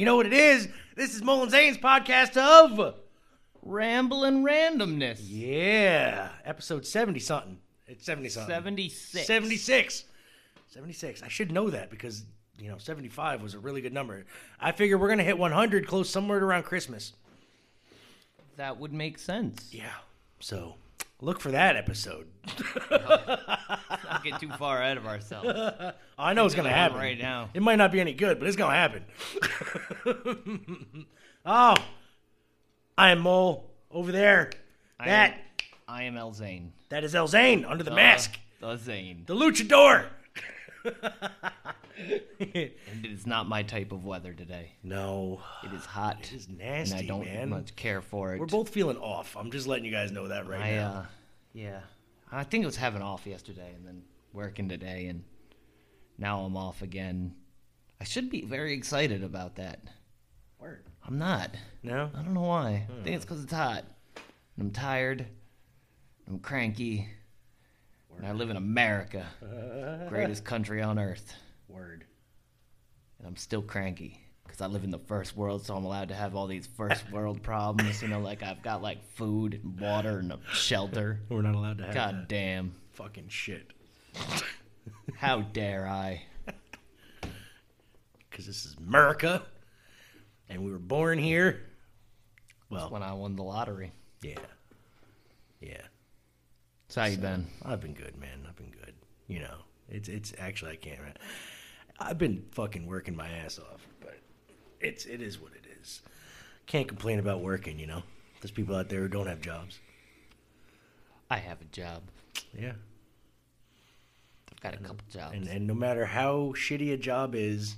You know what it is? This is Mullen Zane's podcast of Rambling randomness. Yeah, episode 70 something. It's 70 something. 76. 76. 76. I should know that because, you know, 75 was a really good number. I figure we're going to hit 100 close somewhere around Christmas. That would make sense. Yeah. So look for that episode. Not get too far ahead of ourselves. I know it's going to happen. right now. It might not be any good, but it's going to happen. oh, I am Mole over there. I That, am- I am El Zane. that is El Zane under the mask. The Zane. The luchador. And it is not my type of weather today. no. It is hot. It is nasty, and I don't man. much care for it. We're both feeling off. I'm just letting you guys know that right I, now. uh, yeah. I think it was having off yesterday and then working today, and now I'm off again. I should be very excited about that. Word. I'm not. No? I don't know why. I think it's hmm. because it's hot. And I'm tired. I'm cranky. And I live in America, greatest country on earth. Word. And I'm still cranky because I live in the first world, so I'm allowed to have all these first world problems. You know, like I've got like food and water and a shelter. We're not allowed to have God damn. Fucking shit. How dare I? Because this is America. And we were born here. Well, When I won the lottery. yeah. Yeah. So how you been? I've been good, man. I've been good. You know, it's it's actually I can't. I've been fucking working my ass off, it's it is what it is. Can't complain about working. You know, there's people out there who don't have jobs. I have a job. Yeah, I've got a couple jobs. and and no matter how shitty a job is,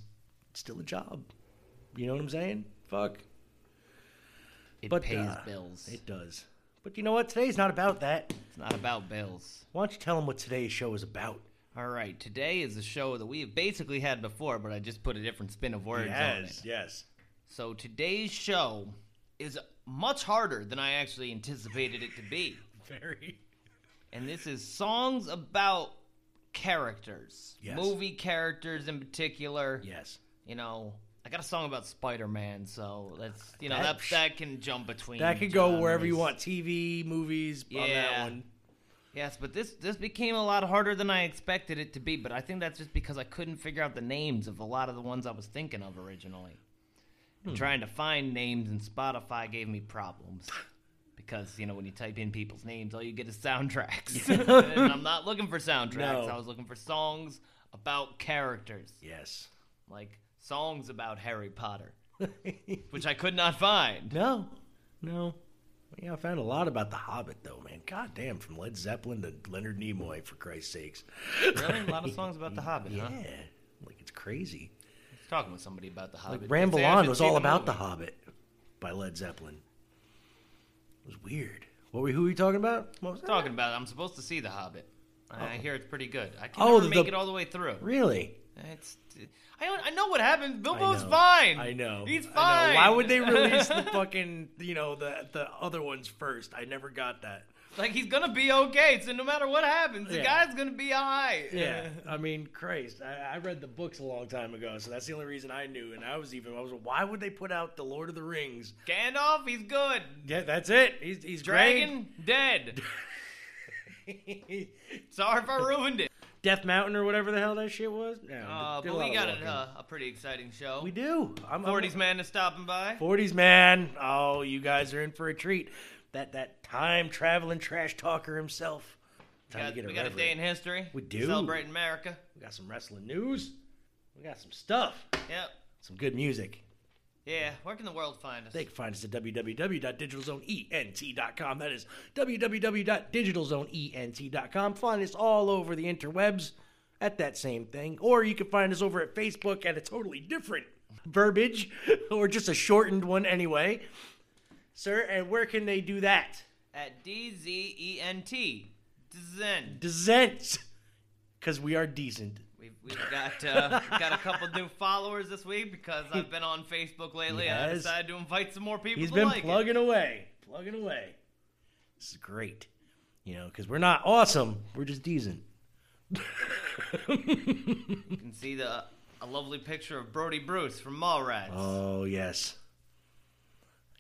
it's still a job. You know what I'm saying? Fuck, it but, pays uh, bills. it does. But you know what? Today's not about that. it's not about bills. Why don't you tell them what today's show is about? All right, today is a show that we've basically had before, but I just put a different spin of words on it. yes. Yes. So today's show is much harder than I actually anticipated it to be. Very. And this is songs about characters. Yes. Movie characters in particular. Yes. You know, I got a song about Spider-Man, so that's, you know, That- that that can jump between That could go wherever you genres. want. TV, movies, on that Yeah. one. Yes, but this this became a lot harder than I expected it to be. But I think that's just because I couldn't figure out the names of a lot of the ones I was thinking of originally. Hmm. And trying to find names in Spotify gave me problems because you know when you type in people's names, all you get is soundtracks, and I'm not looking for soundtracks. No. I was looking for songs about characters, Yes. like songs about Harry Potter, which I could not find. no. No. Yeah, I found a lot about The Hobbit, though, man. God damn, from Led Zeppelin to Leonard Nimoy, for Christ's sakes. Really, a lot of songs about the Hobbit, Yeah. huh? Yeah. Like, it's crazy. I was talking with somebody about the Hobbit. Like, Ramble On was all the about The. Hobbit by Led Zeppelin. It was weird. What were, who were you talking about? What was talking about. I'm supposed to see The Hobbit. I oh. hear it's pretty good. I can Oh, never make the- it all the way through. Really? It's I don't, I know what happens. I Bilbo's know. fine. I know. He's I know. fine. Why would they release the fucking, you know, the the other ones first? I never got that. Like he's gonna be okay. So no matter what happens, the Yeah. guy's gonna be alright. Yeah, I mean, Christ, I, I read the books a long time ago, so that's the only reason I knew. And I was even, I was, why would they put out the Lord of the Rings? Gandalf, he's good. Yeah, that's it. He's he's Dragon, dead. Sorry if I ruined it. Death Mountain or whatever the hell that shit was. No, Uh, but we got a, uh, a pretty exciting show. we do. I'm, 40s man is stopping by. 40s man. Oh, you guys are in for a treat. That that time traveling trash talker himself. Got, to get we got a day in history. We do. Celebrating America. We got some wrestling news. We got some stuff. Yep. Some good music. Yeah. Where can the world find us? They can find us at www.digitalzoneent.com. That is www.digitalzoneent.com. Find us all over the interwebs at that same thing. Or you can find us over at Facebook at a totally different verbiage, or just a shortened one anyway. Sir, and where can they do that? At D Z E N T. Zen. Dissent. Because we are decent. We've, we've got uh, got a couple new followers this week because I've been on Facebook lately. I decided to invite some more people He's to been like it. plugging away. Plugging away. This is great. You know, because we're not awesome. We're just decent. You can see the a lovely picture of Brody Bruce from Mallrats. Oh yes.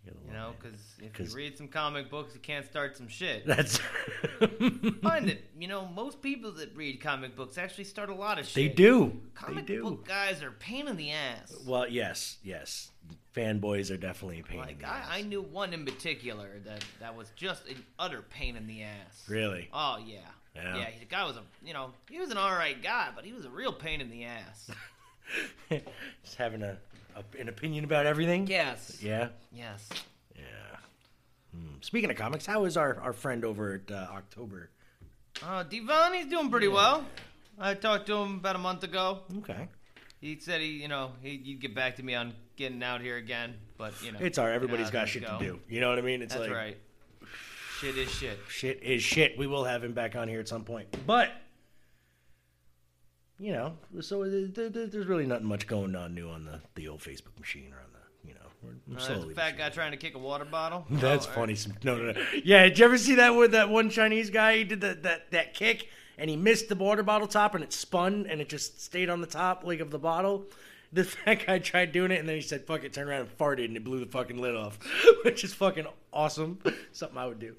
You know, because if 'Cause- you read some comic books, you can't start some shit. That's Find it. You know, most people that read comic books actually start a lot of shit. they do. Comic they do. book guys are pain in the ass. Well, yes, yes. Fanboys are definitely a pain. in Like the I, ass. I knew one in particular that that was just an utter pain in the ass. Really? Oh yeah. Yeah. Yeah, the guy was a you know he was an all right guy, but he was a real pain in the ass. Just having a, a an opinion about everything. yes. Yeah. Yes. Yeah. Hmm. Speaking of comics, how is our, our friend over at uh, October? Uh, Devon, he's doing pretty well. I talked to him about a month ago. Okay. He said he, you know, he, he'd get back to me on getting out here again, but you know, It's our everybody's got shit go. to do. You know what I mean? It's That's like right. Shit is shit. shit is shit. We will have him back on here at some point. But you know, so th- th- th- there's really nothing much going on new on the, the old Facebook machine or on the you know. We're, we're Uh, slowly. fat guy trying to kick a water bottle. That's Oh, funny. Some- No, no, no. Yeah, did you ever see that with that one Chinese guy? He did that that that kick and he missed the water bottle top and it spun and it just stayed on the top like of the bottle. The fat guy tried doing it and then he said, "Fuck it," turned around and farted and it blew the fucking lid off, which is fucking awesome. Something I would do.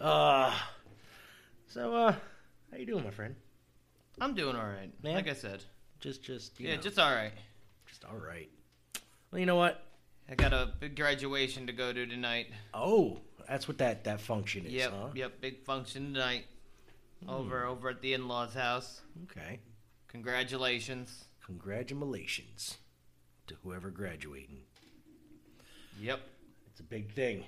uh, so uh, how you doing, my friend? I'm doing all right. Man. Like I said, Just, just, you yeah, know, just all right. just all right. Well, you know what? I got a big graduation to go to tonight. Oh, that's what that that function is, Yep, huh? Hmm. yep, big function tonight. Over, over at the in-laws' house. Okay. Congratulations. Congratulations to whoever graduating. Yep, It's a big thing.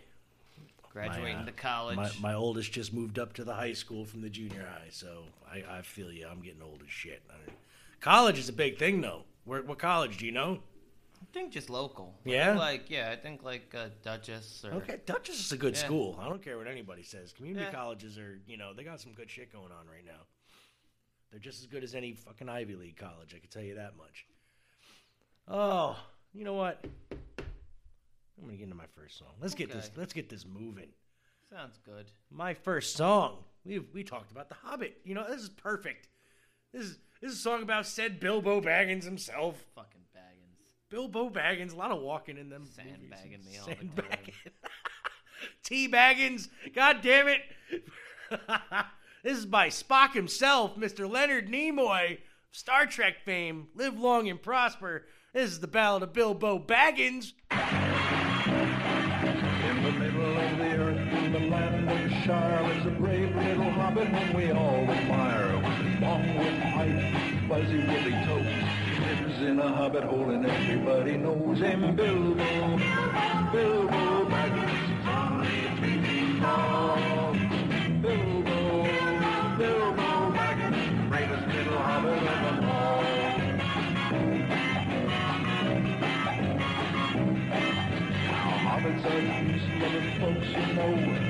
Graduating uh, to college. My, my oldest just moved up to the high school from the junior high, so I, I feel you. I'm getting old as shit. I- college is a big thing, though. Where, what college do you know? I think just local. Yeah? Like yeah, I think like uh, Dutchess or Okay, Dutchess is a good Yeah. school. I don't care what anybody says. Community Yeah. colleges are, you know, they got some good shit going on right now. They're just as good as any fucking Ivy League college. I can tell you that much. Oh, you know what? I'm gonna get into my first song. Let's get this. Okay. Let's get this moving. sounds good. My first song. We we talked about the Hobbit. You know, this is perfect. This is this is a song about said Bilbo Baggins himself. Fucking Baggins. Bilbo Baggins, a lot of walking in them. Sandbagging me all the time. T Baggins, god damn it. this is by Spock himself, Mr. Leonard Nimoy, Star Trek fame. Live long and prosper. This is the Ballad of Bilbo Baggins. We all admire. With long wooden pipe, fuzzy woolly toes, lives in a hobbit hole and everybody knows him. Bilbo, Bilbo Baggins, the. Bilbo, Bilbo greatest little hobbit of them all. Now, hobbits are peace-loving folks, you know.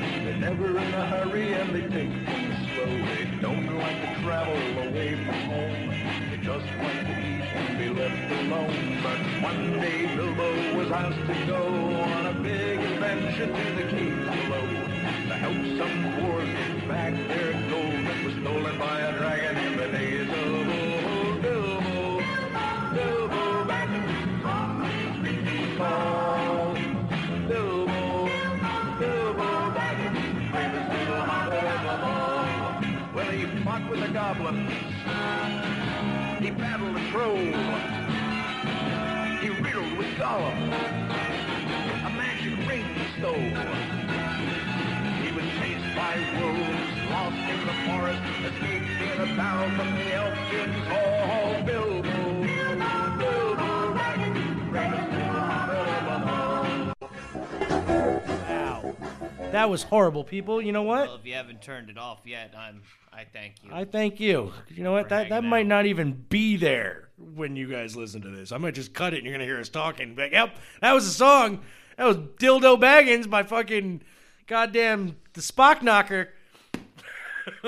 Never in a hurry and they take things slow. They don't like to travel away from home. They just want to eat and be left alone. But one day Bilbo was asked to go on a big adventure to the caves below to help some dwarves get back their gold that was stolen by a dragon fought with the goblins. He battled the troll. He riddled with Gollum. A magic ring he stole. He was chased by wolves, lost in the forest, escaped in a barrel from the Elfkin's hall. Bilbo, Bilbo Baggins, greatest little hobbit of. Wow. That was horrible, people. You know what? Well, if you haven't turned it off yet, I'm. I thank you. I thank you. You know what? That that might out. not even be there when you guys listen to this. I might just cut it and you're gonna hear us talking. Like, yep, that was a song. That was Dildo Baggins by fucking goddamn the Spock Knocker.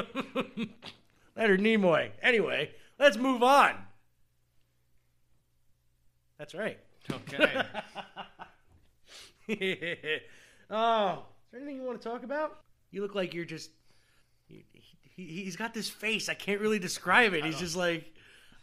Leonard Nimoy. Anyway, let's move on. That's right. okay. Oh, is there anything you want to talk about? You look like you're just. He, he, he's got this face. I can't really describe it. He's just like,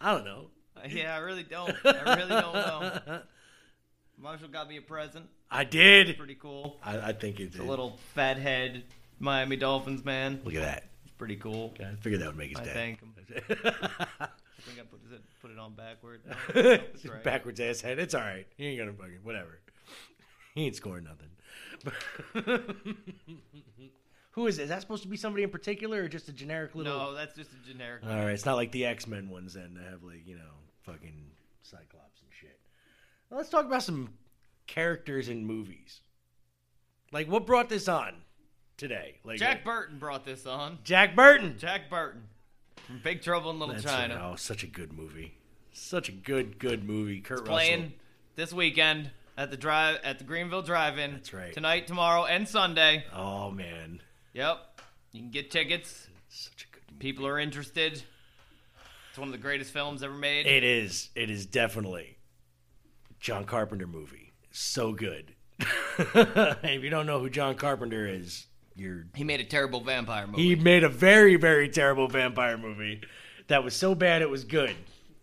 I don't know. Uh, yeah, I really don't. I really don't know. Marshall got me a present. I did. Pretty cool. I, I think it's A little fat head Miami Dolphins man. Look at that. It's Pretty cool. I figured that would make his I day. thank him. I think I put it, put it on backward. No, that's right. Backwards ass head. It's all right. He ain't gonna fucking whatever. He ain't scoring nothing. Who is it? Is that supposed to be somebody in particular or just a generic little? No, that's just a generic. All right, it's not like the X Men ones then that have like you know fucking Cyclops and shit. Well, let's talk about some characters in movies. Like what brought this on today? Like Jack Burton brought this on. Jack Burton. Jack Burton from Big Trouble in Little That's China. right. Oh, such a good movie. Such a good good movie. Kurt playing Russell. Playing this weekend at the drive at the Greenville Drive-In. That's right. Tonight, tomorrow, and Sunday. Oh man, Yep, you can get tickets. such a good movie. People are interested. It's one of the greatest films ever made. It is. It is definitely John Carpenter movie. So good. if you don't know who John Carpenter is, you're he made a terrible vampire movie. he made a very very terrible vampire movie that was so bad it was good.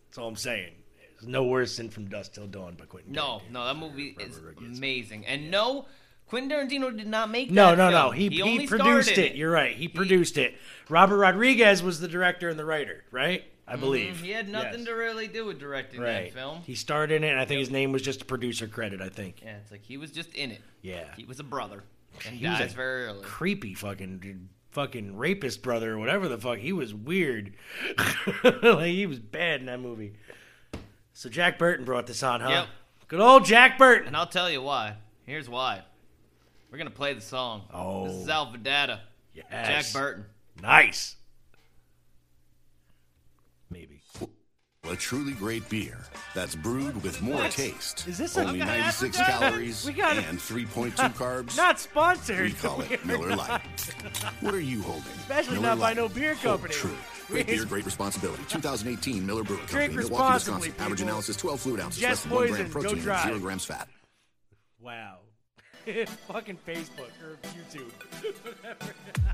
That's all I'm saying. It's no worse than From Dusk Till Dawn by Quentin. no, Tarantino. no, that movie is Rodriguez. amazing. And no, Quentin Tarantino did not make No, that no, no. film. He, he, only produced in it. You're right. He produced it. Robert Rodriguez was the director and the writer, right? I believe. Mm-hmm. He had nothing Yes. to really do with directing right. that film. He starred in it, and I think his name was just a producer credit. I think. Yeah, it's like he was just in it. Yeah. He was a brother and He was dies a very early. creepy fucking fucking rapist brother or whatever the fuck. He was weird. like he was bad in that movie. So Jack Burton brought this on, huh? Yep. Good old Jack Burton. And I'll tell you why. Here's why. We're gonna play the song. Oh. This is oh. Alpha Data. Yes. Jack Burton. Nice. Maybe. A truly great beer that's brewed with more taste. Is this only Okay, 96 that's- calories we got it. and 3.2 carbs? Not sponsored. we call it Miller Lite. What are you holding? Especially Miller not by no beer Hold company. True. Great beer, great responsibility. 2018 Miller Brew Company, Milwaukee, responsibly, Wisconsin. Average analysis: 12 fluid ounces, Jet less than one gram protein, zero grams fat. Wow. Fucking Facebook or YouTube.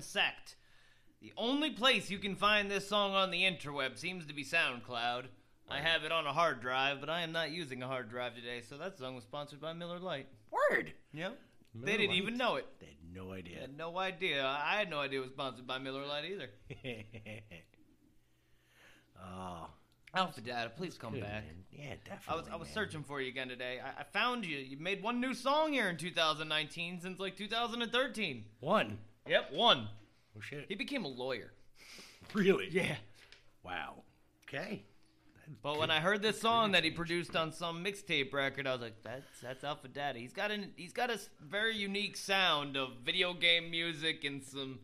Sovereign Sect. The only place you can find this song on the interweb seems to be SoundCloud. I have it on a hard drive, but I am not using a hard drive today, so that song was sponsored by Miller Lite. Word. Yep. Miller they didn't Lite? even know it. They had no I idea. had no idea. I had no idea it was sponsored by Miller Lite either. oh, Alpha Data, please come good, back. man. Yeah, definitely. I was I was man. searching for you again today. I, I found you. You made one new song here in 2019 since like 2013. one. Yep, one. Oh shit. He became a lawyer. Really? Yeah. Wow. Okay. But when I heard this song that he produced on some mixtape record, I was like, "That's that's Alpha Data. He's got an he's got a very unique sound of video game music and some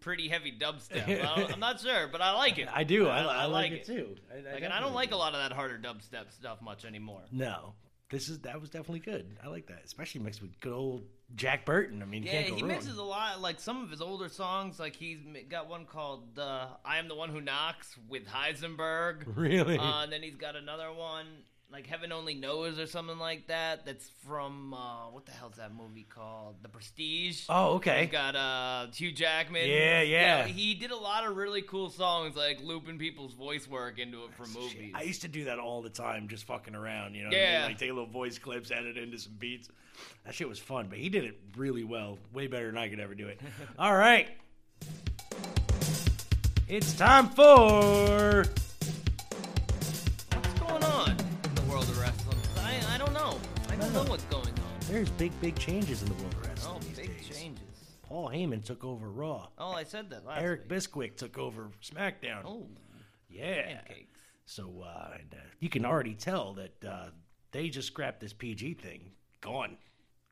pretty heavy dubstep. I I'm not sure, but I like it. I do. I, I, like, it, too. I, I Like, and I don't like a lot of that harder dubstep stuff much anymore. No, this is that was definitely good. I like that, especially mixed with good old Jack Burton. I mean, you Yeah, can't go he wrong. mixes a lot. Like some of his older songs, like he's got one called uh, "I Am the One Who Knocks" with Heisenberg. Really? Uh, and then he's got another one like "Heaven Only Knows" or something like that. That's from uh, what the hell's that movie called? The Prestige. oh, okay. He's got uh, Hugh Jackman. Yeah, yeah. He did a lot of really cool songs, like looping people's voice work into it for movies. I used to do that all the time, just fucking around. You know, what I Yeah. mean? like take little voice clips, edit into some beats. That shit was fun, but he did it really well, way better than I could ever do it. all right, it's time for What's going on in the world of wrestling? I, I don't know. I don't know what's going on. there's big, big changes in the world of wrestling Oh, these big days. changes. Paul Heyman took over Raw. Oh, I said that last Eric week. Bisquick took over SmackDown. Oh, yeah. pancakes. So uh, and, uh, you can already tell that uh, they just scrapped this PG thing. Gone,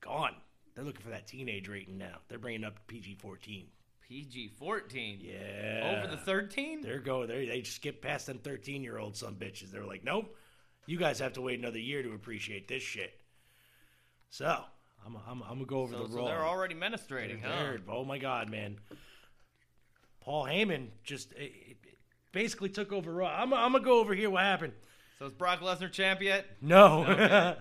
gone. They're looking for that teenage rating now. They're bringing up PG fourteen. PG 14. Yeah, Over the 13? They're going. They they skip past them thirteen year old some bitches. They're like, nope. You guys have to wait another year to appreciate this shit. So I'm I'm, I'm gonna go over So, the so raw. they're already ministrating, huh? They're- Oh my god, man! Paul Heyman just eh, eh, basically took over Raw. I'm, I'm gonna go over here. What happened? So is Brock Lesnar champ yet? No.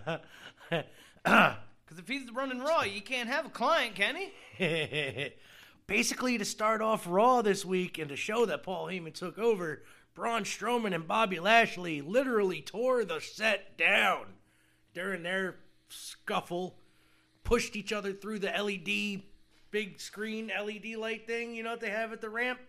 Because if he's running Raw, you can't have a client, can he? Basically, to start off Raw this week and to show that Paul Heyman took over, Braun Strowman and Bobby Lashley literally tore the set down during their scuffle, pushed each other through the LED big screen LED light thing, you know what they have at the ramp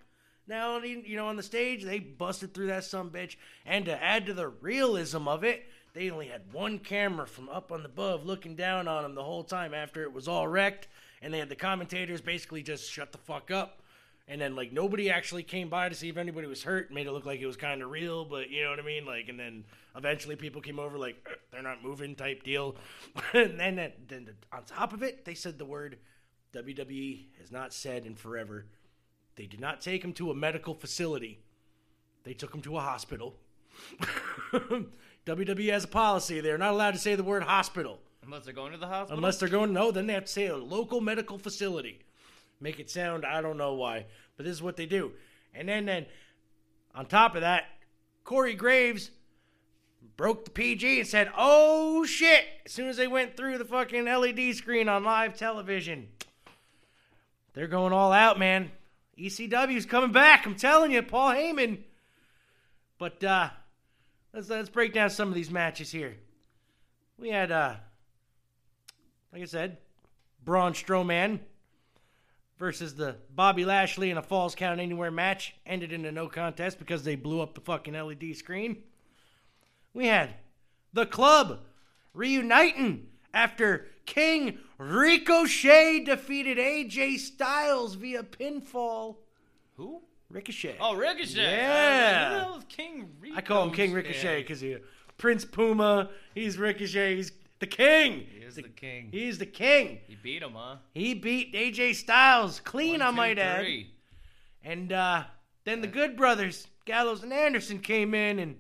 now, you know, on the stage. They busted through that some bitch, and to add to the realism of it, they only had one camera from up on the above looking down on them the whole time after it was all wrecked, and they had the commentators basically just shut the fuck up. And then like nobody actually came by to see if anybody was hurt. Made it look like it was kind of real, but you know what I mean. Like, and then eventually people came over like "Uh, they're not moving type deal. and then, then on top of it, they said the word WWE has not said in forever. They did not take him to a medical facility. They took him to a hospital. WWE has a policy. They're not allowed to say the word hospital. Unless they're going to the hospital? Unless they're going, no, then they have to say a local medical facility. Make it sound, I don't know why, but this is what they do. And then, then on top of that, Corey Graves broke the PG and said, oh shit, as soon as they went through the fucking LED screen on live television. They're going all out, man. ECW's coming back. I'm telling you, Paul Heyman. But uh, let's let's break down some of these matches here. We had, uh, like I said, Braun Strowman versus the Bobby Lashley in a Falls Count Anywhere match. Ended in a no contest because they blew up the fucking LED screen. We had the club reuniting after King Ricochet defeated AJ Styles via pinfall. Who? Ricochet. Oh, Ricochet. Yeah. I was like, who the hell is King Ricochet? I call him King Ricochet because he Prince Puma. He's Ricochet. He's the king. He is the king. He's the king. He beat him, huh? He beat AJ Styles clean, One, I two, might add. And uh, then the Good Brothers, Gallows and Anderson, came in, and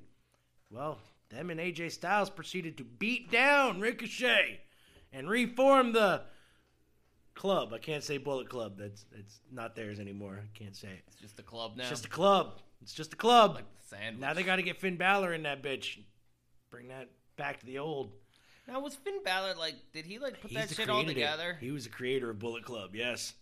well, them and AJ Styles proceeded to beat down Ricochet and reform the club. I can't say Bullet Club. That's it's not theirs anymore. I can't say it. It's just a club now. It's just a club. It's just a club. like the sandwich. Now they got to get Finn Balor in that bitch. Bring that back to the old. Now was Finn Balor like? Did he like put He's that the shit all it. together? He was the creator of Bullet Club. Yes,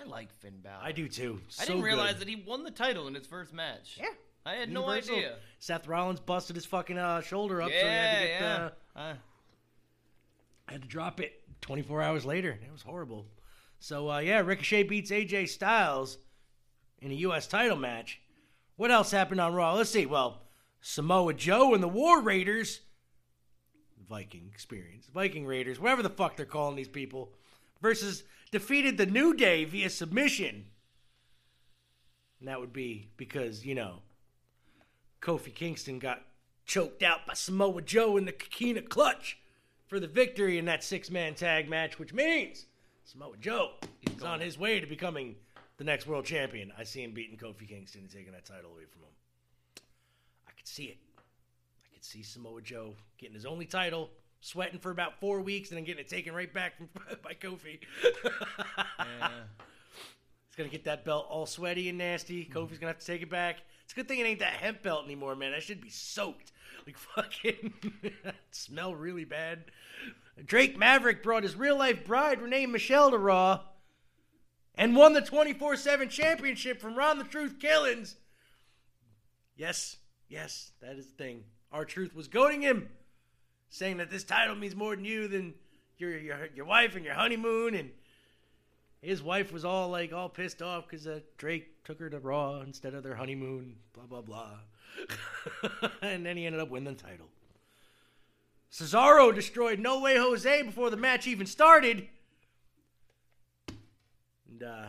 I like Finn Balor. I do too. I didn't realize good. that he won the title in his first match. Yeah. I had no idea. Seth Rollins busted his fucking uh, shoulder up, Yeah, so he had to get yeah. uh, Uh, had to drop it 24 hours later. It was horrible. So uh, yeah, Ricochet beats AJ Styles in a U.S. title match. What else happened on Raw? Let's see. Well, Samoa Joe and the War Raiders, Viking experience, Viking Raiders, whatever the fuck they're calling these people, versus defeated the New Day via submission. And that would be because you know Kofi Kingston got choked out by Samoa Joe in the Coquina clutch for the victory in that six man tag match, which means Samoa Joe is on his way to becoming the next world champion. I see him beating Kofi Kingston and taking that title away from him. I could see it. I could see Samoa Joe getting his only title, sweating for about four weeks, and then getting it taken right back from, by Kofi. yeah. He's gonna get that belt all sweaty and nasty. Mm-hmm. Kofi's gonna have to take it back. It's a good thing it ain't that hemp belt anymore, man. I should be soaked. Like fucking smell really bad. Drake Maverick brought his real life bride, Renee Michelle, to Raw and won the 24 7 championship from Ron the Truth Killings. Yes, yes, that is the thing. R-Truth was goading him, saying that this title means more than you than your, your, your wife and your honeymoon and his wife was all like all pissed off because uh, Drake took her to Raw instead of their honeymoon. Blah blah blah. and then he ended up winning the title. Cesaro destroyed No Way Jose before the match even started. And uh,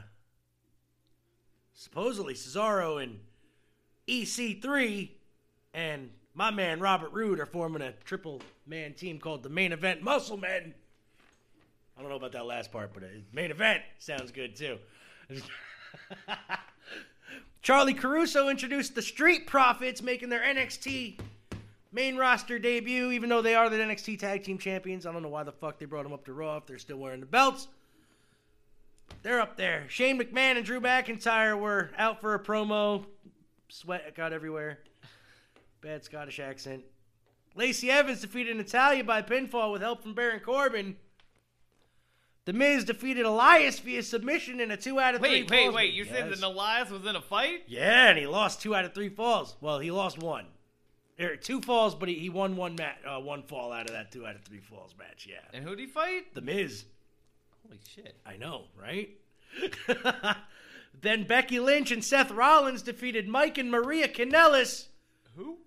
supposedly Cesaro and EC3 and my man Robert Roode are forming a triple man team called the Main Event Muscle Men. I don't know about that last part, but main event sounds good too. Charlie Caruso introduced the Street Profits, making their NXT main roster debut, even though they are the NXT Tag Team Champions. I don't know why the fuck they brought them up to Raw if they're still wearing the belts. They're up there. Shane McMahon and Drew McIntyre were out for a promo. Sweat got everywhere. Bad Scottish accent. Lacey Evans defeated Natalya by pinfall with help from Baron Corbin. The Miz defeated Elias via submission in a two out of three. Wait, wait, wait! You said that Elias was in a fight? Yeah, and he lost two out of three falls. Well, he lost one. There two falls, but he, he won one mat, uh, one fall out of that two out of three falls match. Yeah, And who did he fight? the Miz. Holy shit! I know, right? then Becky Lynch and Seth Rollins defeated Mike and Maria Kanellis. Who?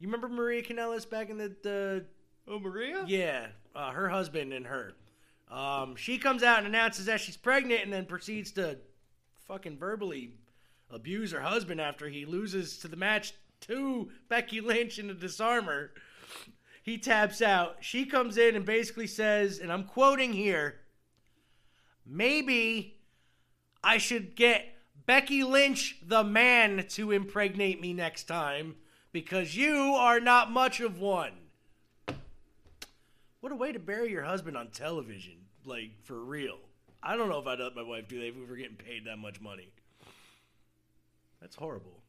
You remember Maria Kanellis back in the, the Oh, Maria? Yeah, uh, her husband and her. Um, she comes out and announces that she's pregnant, and then proceeds to fucking verbally abuse her husband after he loses to the match to Becky Lynch in the Dis-arm-her. He taps out. She comes in and basically says, and I'm quoting here, maybe I should get Becky Lynch, the man, to impregnate me next time because you are not much of one. What a way to bury your husband on television, like for real. I don't know if I'd let my wife do that if we were getting paid that much money. That's horrible.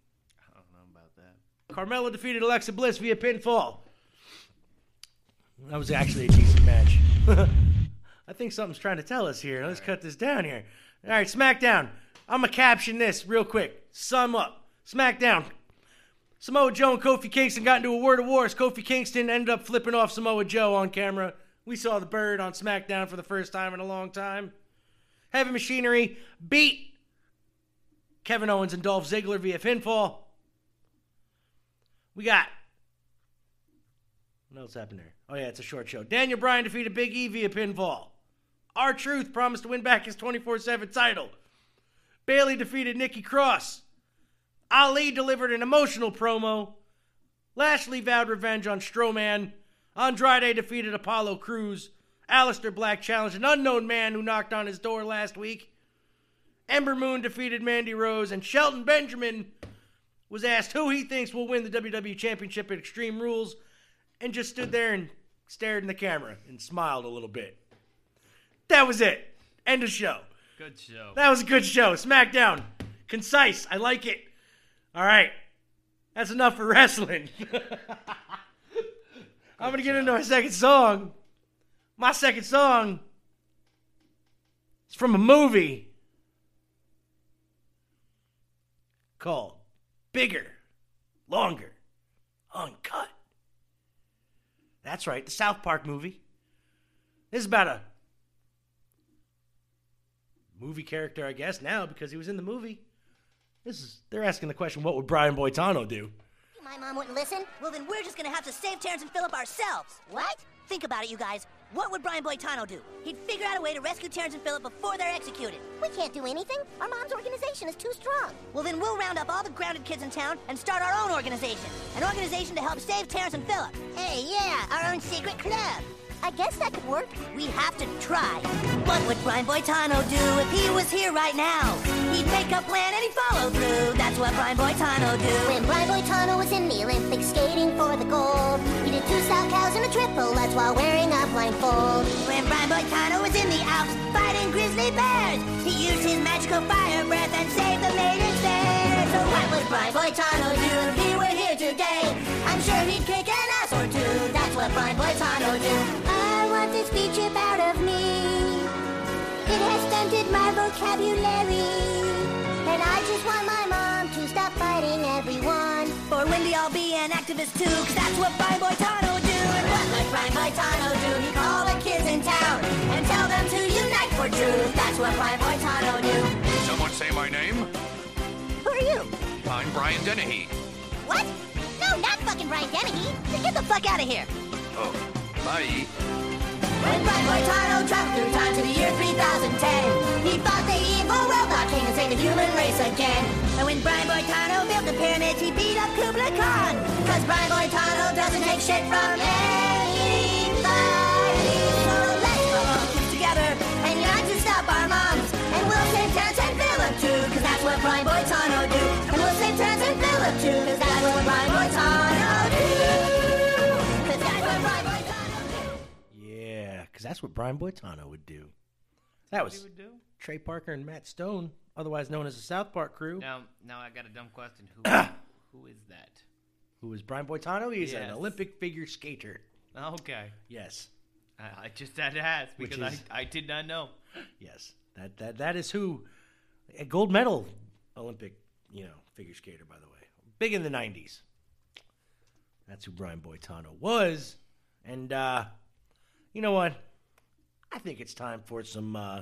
I don't know about that. Carmella defeated Alexa Bliss via pinfall. That was actually a decent match. I think something's trying to tell us here. Let's cut this down here. All right, SmackDown. I'm going to caption this real quick. Sum up. SmackDown. Samoa Joe and Kofi Kingston got into a word of war as Kofi Kingston ended up flipping off Samoa Joe on camera. We saw the bird on SmackDown for the first time in a long time. Heavy Machinery beat Kevin Owens and Dolph Ziggler via pinfall. We got. What else happened there? Oh, yeah, it's a short show. Daniel Bryan defeated Big E via pinfall. R-Truth promised to win back his 24 7 title. Bayley defeated Nikki Cross. Ali delivered an emotional promo. Lashley vowed revenge on Strowman. Andrade defeated Apollo Crews. Aleister Black challenged an unknown man who knocked on his door last week. Ember Moon defeated Mandy Rose. And Shelton Benjamin was asked who he thinks will win the WWE Championship at Extreme Rules and just stood there and stared in the camera and smiled a little bit. That was it. End of show. Good show. That was a good show. SmackDown. Concise. I like it. All right. That's enough for wrestling. I'm gonna get into my second song. My second song is from a movie called Bigger, Longer, Uncut. That's right, the South Park movie. This is about a movie character, I guess, now because he was in the movie. This is they're asking the question, what would Brian Boitano do? My mom wouldn't listen? Well, then we're just gonna have to save Terrence and Philip ourselves. What? Think about it, you guys. What would Brian Boitano do? He'd figure out a way to rescue Terrence and Philip before they're executed. We can't do anything. Our mom's organization is too strong. Well, then we'll round up all the grounded kids in town and start our own organization. An organization to help save Terrence and Philip. Hey, yeah, our own secret club. I guess that could work. We have to try. What would Brian Boitano do if he was here right now? He'd make a plan and he'd follow through. That's what Brian Boitano do. When Brian Boitano was in the Olympics skating for the gold, he did two Salchows and a triple That's while wearing a blindfold. When Brian Boitano was in the Alps fighting grizzly bears, he used his magical fire breath and saved the maidens there. So what would Brian Boitano do Stunted my vocabulary. And I just want my mom to stop fighting everyone. For Wendy, I'll be an activist too, cause that's what Brian Boitano do. And what would Brian Boitano do? He'd call the kids in town and tell them to unite for truth. That's what Brian Boitano do. Someone say my name? Who are you? I'm Brian Dennehy. What? No, not fucking Brian Dennehy. Get the fuck out of here. Oh, bye. When Brian Boitano traveled through time to the year 3010, he fought the evil robot King and saved the human race again. And when Brian Boitano built the pyramids, he beat up Kublai Khan. Cause Brian Boitano doesn't take shit from anybody. That's what Brian Boitano would do. That was would do? Trey Parker and Matt Stone, otherwise known as the South Park crew. Now, now I got a dumb question. Who, who is that? Who is Brian Boitano? He's Yes. an Olympic figure skater. Okay, Yes, I, I just had to ask Which because is- I, I did not know. yes. That that that is who a gold medal Olympic, you know, figure skater by the way. Big in the 90s. That's who Brian Boitano was. And uh you know what? I think it's time for some uh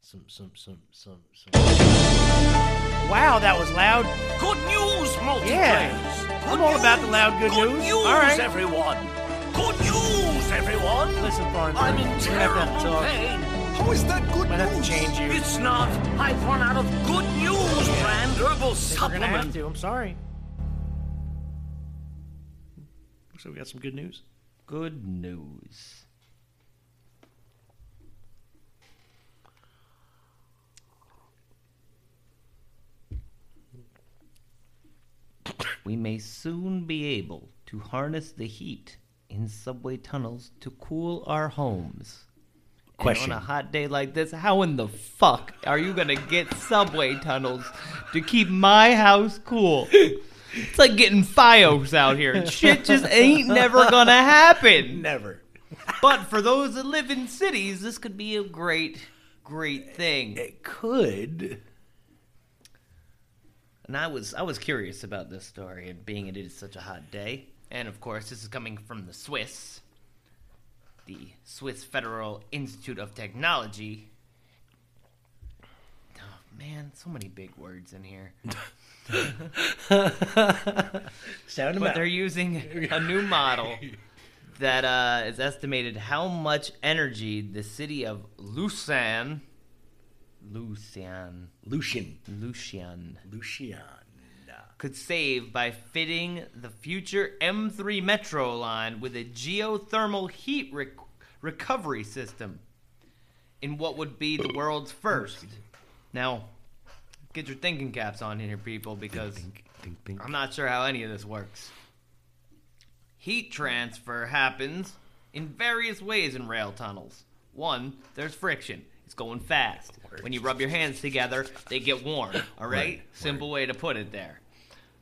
some some some some some Wow, that was loud. Good news, multiplayers. Yeah. Good I'm all about the loud good Good news. news, All right. everyone. Good news, everyone. Listen, Farnsworth. I'm in we're have to terrible talk. pain. How is that good Might have to news? change you. It's not. I've run out of good news brand herbal We're gonna have supplement. to. I'm sorry. Looks So we got some good news. Good news. We may soon be able to harness the heat in subway tunnels to cool our homes. And Question. on a hot day like this, how in the fuck are you gonna get subway tunnels to keep my house cool? It's like getting FiOS out here. Shit just ain't never gonna happen. Never. But for those that live in cities, this could be a great, great thing. It could. And I was I was curious about this story and being it is such a hot day. And of course, this is coming from the Swiss, the Swiss Federal Institute of Technology. Oh man, so many big words in here. Sound them But out. they're using a new model that uh, is estimated how much energy the city of Lucerne, Lucerne, Lucian. Lucian. Lucian. could save by fitting the future M3 Metro line with a geothermal heat rec- recovery system in what would be the world's first. Now, get your thinking caps on here, people, because Think, think, think. I'm not sure how any of this works. Heat transfer happens in various ways in rail tunnels. One, there's friction. It's going fast. When you rub your hands together, they get warm. All right? Right, Simple way to put it there.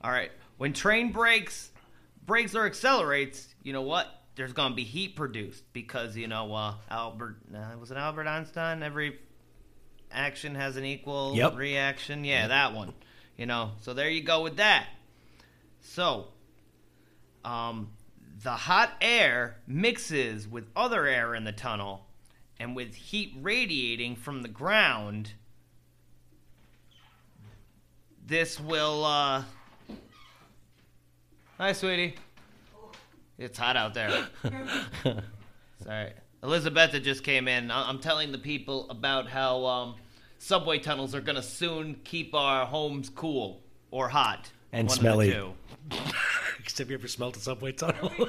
All right. When train brakes brakes or accelerates, you know what? There's gonna be heat produced because you know uh, Albert uh, was it Albert Einstein? Every action has an equal Yep. reaction. Yeah, that one. You know, so there you go with that. So, um, the hot air mixes with other air in the tunnel, and with heat radiating from the ground, this will. Uh... Hi, sweetie. It's hot out there. Sorry. Elizabeth just came in. I- I'm telling the people about how um, subway tunnels are going to soon keep our homes cool or hot. And One of the smelly. two. Except you ever smelled a subway tunnel?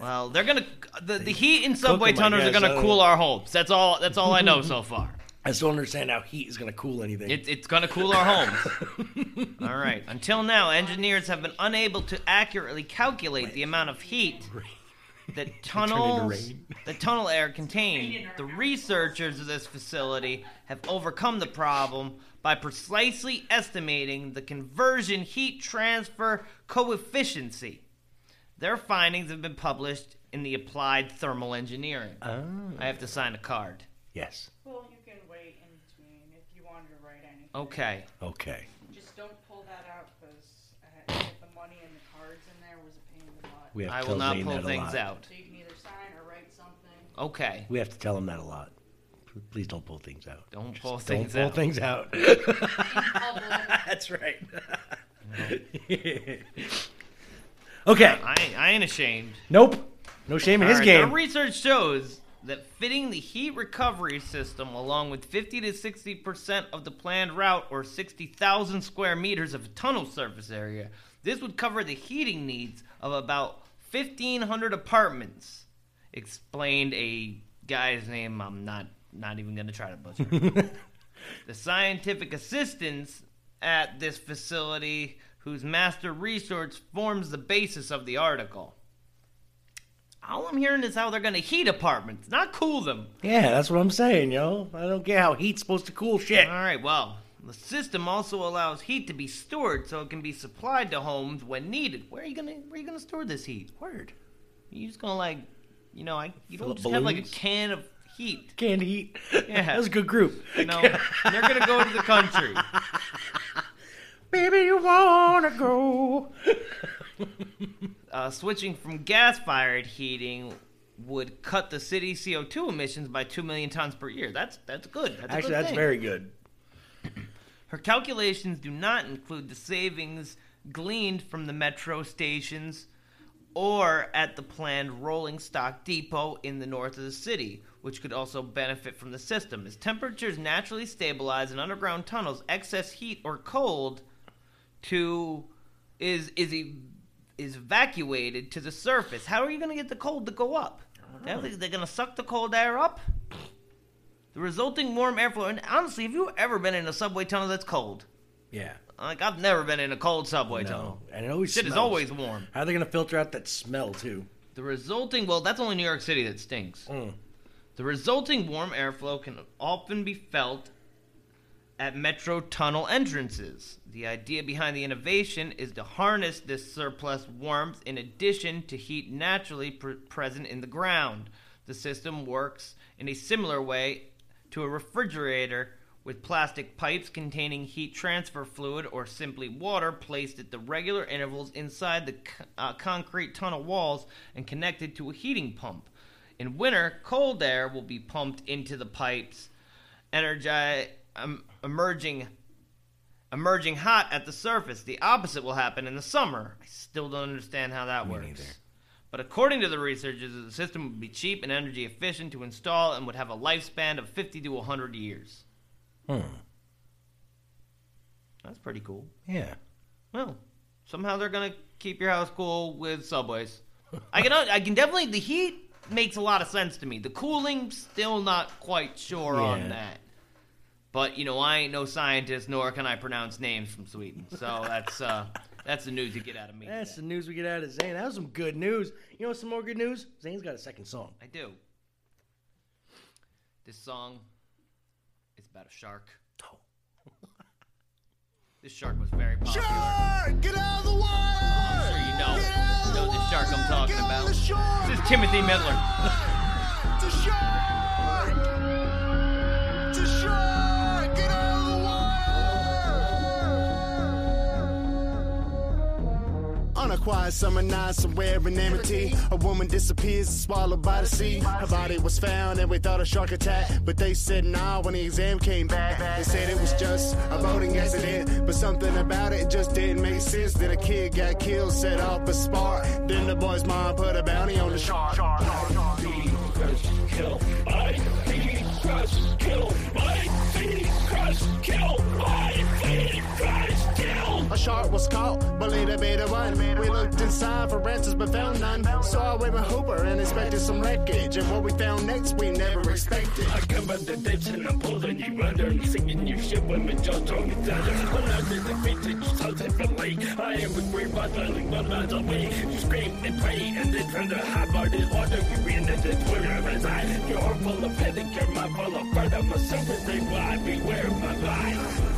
Well, they're gonna the, the heat in subway 'em, I tunnels are guess. I gonna don't cool know. our homes. That's all. That's all I know so far. I still don't understand how heat is going to cool anything. It, it's gonna cool our homes. all right. Until now, engineers have been unable to accurately calculate the amount of heat that tunnels rain. the tunnel air contain. The researchers of this facility have overcome the problem by precisely estimating the conversion heat transfer coefficient. Their findings have been published in the Applied Thermal Engineering. Oh. I have to sign a card. Yes. Well, you can wait in between if you wanted to write anything. Okay. Okay. Just don't pull that out because the money and the cards in there was a pain in the butt. We have to I will tell not Zane pull that a things lot. out. So you can either sign or write something. Okay. We have to tell him that a lot. P- Please don't pull things out. Don't Just pull don't pull out. things out. That's right. okay. I, ain't- I ain't ashamed. Nope. No shame in his game. The research shows that fitting the heat recovery system along with 50 to 60 percent of the planned route or 60,000 square meters of tunnel surface area, this would cover the heating needs of about 1,500 apartments. Explained a guy's name. I'm not not even gonna try to butcher. the scientific assistants at this facility, whose master resource forms the basis of the article. All I'm hearing is how they're going to heat apartments, not cool them. Yeah, that's what I'm saying, yo. I don't get how heat's supposed to cool shit. All right, well, the system also allows heat to be stored so it can be supplied to homes when needed. Where are you gonna Where are you gonna store this heat? Word. You just gonna like, you know, I you Fill don't just have like a can of heat. Canned heat. Yeah. that was a good group. You know, they're gonna go to the country. Baby, you wanna go? uh, switching from gas-fired heating would cut the city's CO2 emissions by two million tons per year. That's that's good. That's Actually, good that's thing. very good. Her calculations do not include the savings gleaned from the metro stations or at the planned rolling stock depot in the north of the city, which could also benefit from the system. As temperatures naturally stabilize in underground tunnels, excess heat or cold to is is e- is evacuated to the surface. How are you going to get the cold to go up? They're, going to suck the cold air up. The resulting warm airflow. And honestly, have you ever been in a subway tunnel that's cold? Yeah. Like I've never been in a cold subway No. tunnel. And it always shit is always warm. How are they gonna filter out that smell too? The resulting well, that's only New York City that stinks. Mm. The resulting warm airflow can often be felt at metro tunnel entrances. The idea behind the innovation is to harness this surplus warmth in addition to heat naturally pr- present in the ground. The system works in a similar way to a refrigerator with plastic pipes containing heat transfer fluid or simply water placed at the regular intervals inside the uh, concrete tunnel walls and connected to a heating pump. In winter, cold air will be pumped into the pipes, energi- um, emerging emerging hot at the surface. The opposite will happen in the summer. I still don't understand how that works. But according to the researchers, the system would be cheap and energy efficient to install and would have a lifespan of 50 to 100 years. Hmm. That's pretty cool. Yeah. Well, somehow they're gonna keep your house cool with subways. I can I can definitely the heat makes a lot of sense to me. The cooling still not quite sure Yeah. on that. But you know I ain't no scientist nor can I pronounce names from Sweden. So that's uh that's the news you get out of me. That's the news we get out of Zane. That was some good news. You know some more good news? Zane's got a second song. I do. This song is about a shark. Oh. This shark was very popular. Shark! Get out of the water! I'm sure you know, know the shark I'm talking about. This is Timothy Midler. On a quiet summer night somewhere in Amity, a woman disappears swallowed by the sea. Her body was found and we thought a shark attack, but they said nah when the exam came back. They said it was just a boating accident, but something about it just didn't make sense. That a kid got killed, set off a spark. Then the boy's mom put a bounty on the shark. kill, my feet crush, kill, my feet crush, kill, my feet crush, kill. A shark was caught, but later made a run. We looked inside for answers, but found none. I went with Hooper and inspected some wreckage. And what we found next, we never expected. I out the ditch and I'm pulling you under and singing you shit when my jaw thrown me thunder. When I did the vintage sunset from lake, I am a great by dwelling one miles away. You scream and pray and then turn to hot hearted water. You ran into Twitter of his eye. Your heart full of panic, your mind full of fur. I'm a they fly, beware of my life.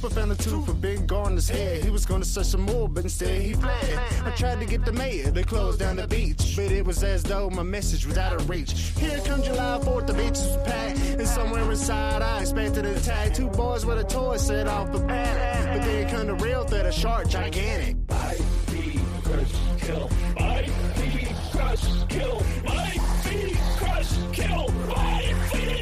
Hooper found a tooth for Ben Gardner's head. He was gonna search some more, but instead he fled. I tried to get the mayor to close down the beach, but it was as though my message was out of reach. Here comes July 4th, the beach was packed, and somewhere inside I expected an attack. Two boys with a toy set off the panic, but then come the real threat, a shark gigantic. My feet crush, kill, my feet crush, kill, my feet crush, kill, my feet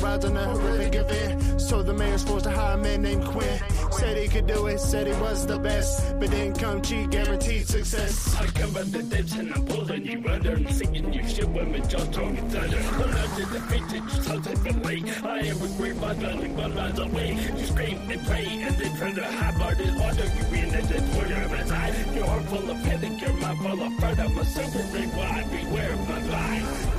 rides on a horrific event. So the mayor's forced to hire a man named Quint. Said he could do it, said he was the best. But didn't come cheap, guaranteed success. I out the ditch and I'm pulling you under and singing you shit when my jaw me thunder. When I did the vintage sunset from lake, I am a great by dwelling one miles away. You scream and pray and then turn to hot hearted water. You ran into Twitter of eye. Your heart full of panic, your mind full of fur. I'm a serpent, they fly, beware of my life.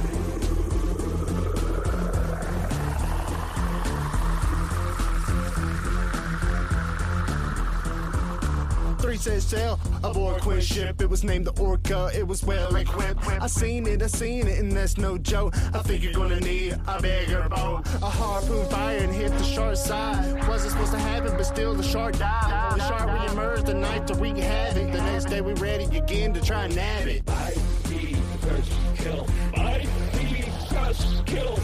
Three set sail aboard Quint's ship. It was named the Orca. It was well equipped. I seen it, I seen it, and that's no joke. I think you're gonna need a bigger boat. A harpoon fire and hit the shark side. Wasn't supposed to happen, but still the shark died. The shark reemerged the night to wreak havoc. The next day we ready again to try and nab it. My feet crush, kill. My feet crush, kill.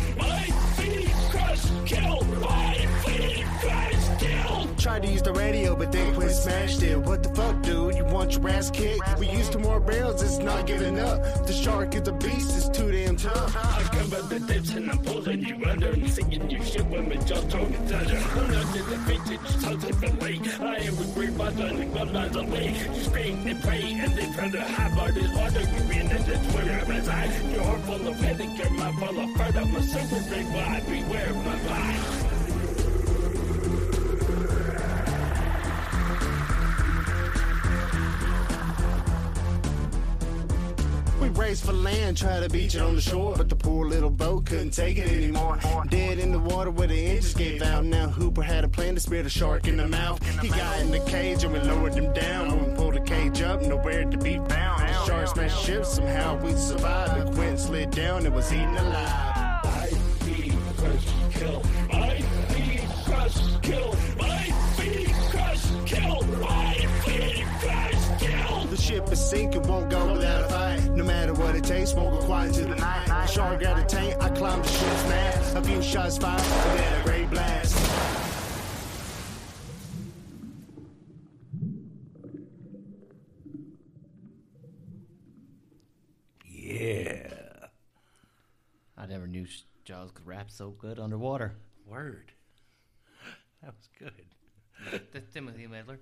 Tried to use the radio, but they Quint smashed it. What the fuck, dude? You want your ass kicked? We used two more barrels, it's not giving up. The shark is a beast, it's too damn tough. I come out the ditch and I'm pulling you under and singing you shit when my jaw thrown me thunder. When I did the vintage sunset from lake, I am a great by dwelling one miles away. You scream and pray and then turn to hot hearted water. You ran into Twitter of his eye. Your heart full of panic, your mind full of fur. I'm a serpent, they fly, beware of my life. We raced for land, tried to beach it on the shore, but the poor little boat couldn't take it anymore. Dead in the water where the engines gave out. Now Hooper had a plan to spit a shark in the mouth. He got in the cage and we lowered him down. When we pulled the cage up, nowhere to be found. The shark smashed ship, somehow we survived. The Quint slid down and was eaten alive. My feet crush, kill. My feet crush, kill. My feet crush, kill. Ship is sinking, won't go without a fight. No matter what it takes, won't go quiet into the night. The shark got a tank, I climbed the ship's mast. A few shots fired, and then a great blast. Yeah. I never knew Jaws could rap so good underwater. Word. That was good. That's Timothy Midler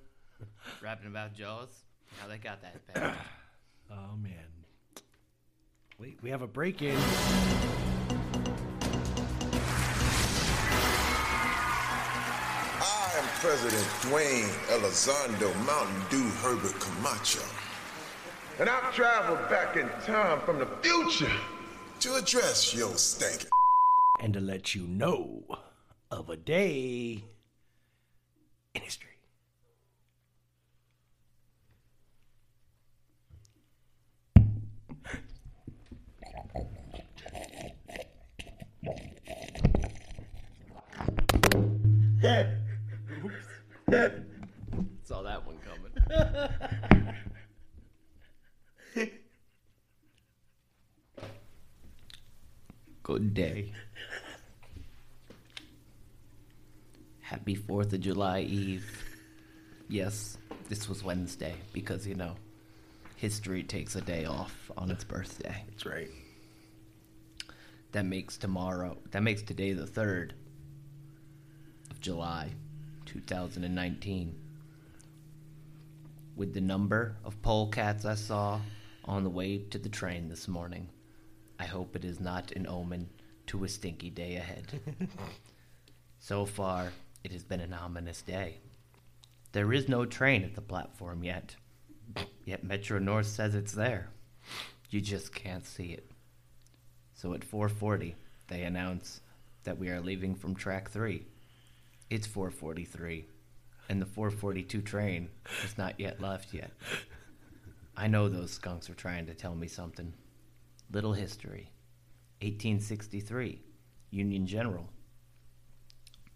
rapping about Jaws. How they got that bad. Oh man. Wait, we have a break in. I am President Dwayne Elizondo Mountain Dew Herbert Camacho. And I've traveled back in time from the future to address your stinking. And to let you know of a day in history. Saw that one coming. Good day. Happy 4th of July Eve. Yes, this was Wednesday because, you know, history takes a day off on its birthday. That's right. That makes tomorrow, that makes today the 3rd of July, 2019. With the number of polecats I saw on the way to the train this morning, I hope it is not an omen to a stinky day ahead. so far, it has been an ominous day. There is no train at the platform yet. Yet Metro North says it's there. You just can't see it. So at 4:40, they announce that we are leaving from track 3. It's 4:43, and the 4:42 train has not yet left yet. I know those skunks are trying to tell me something. Little history. 1863, Union General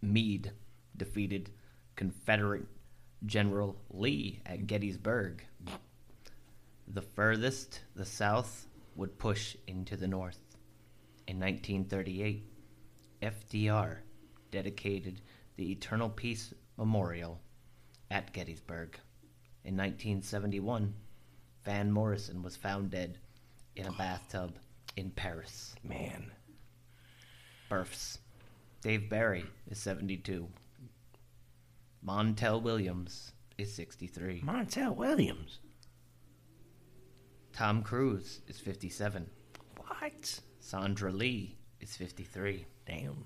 Meade defeated Confederate General Lee at Gettysburg. The furthest the South would push into the North. In 1938, FDR dedicated the Eternal Peace Memorial at Gettysburg. In 1971, Van Morrison was found dead in a bathtub in Paris. Man. Births. Dave Barry is 72. Montel Williams is 63. Montel Williams. Tom Cruise is 57. What? Sandra Lee is 53. Damn.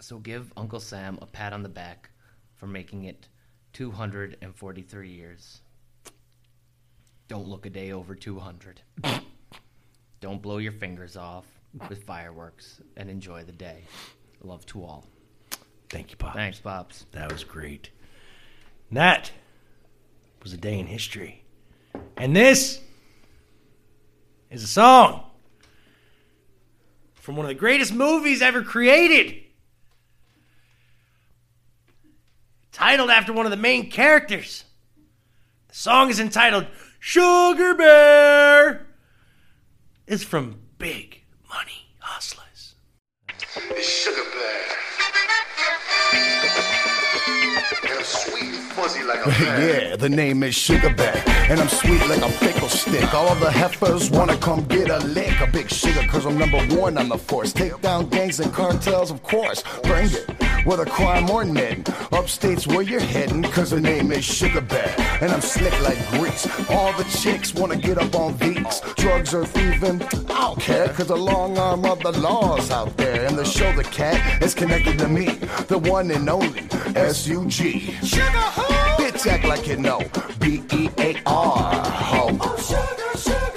So give Uncle Sam a pat on the back for making it 243 years. Don't look a day over 200. Don't blow your fingers off with fireworks and enjoy the day. Love to all. Thank you, Pops. Thanks, Pops. That was great. That was a day in history. And this is a song from one of the greatest movies ever created. Titled after one of the main characters. The song is entitled Sugar Bear. It's from Big Money Hustlers. It's Sugar Bear. And I'm sweet fuzzy like a bear. yeah, the name is Sugar Bear, and I'm sweet like a pickle stick. All of the heifers wanna come get a lick. A big sugar, cause I'm number one on the force. Take down gangs and cartels, of course. Bring it. Whether crime or netting, upstate's where you're heading, cause the name is Sugar Bear, and I'm slick like grease. All the chicks wanna get up on these. Drugs or thieving, I don't care, cause the long arm of the law's out there, and the shoulder cat is connected to me, the one and only S-U-G. Sugar Ho! Bitch act like you know, B-E-A-R, ho. Oh, sugar, sugar,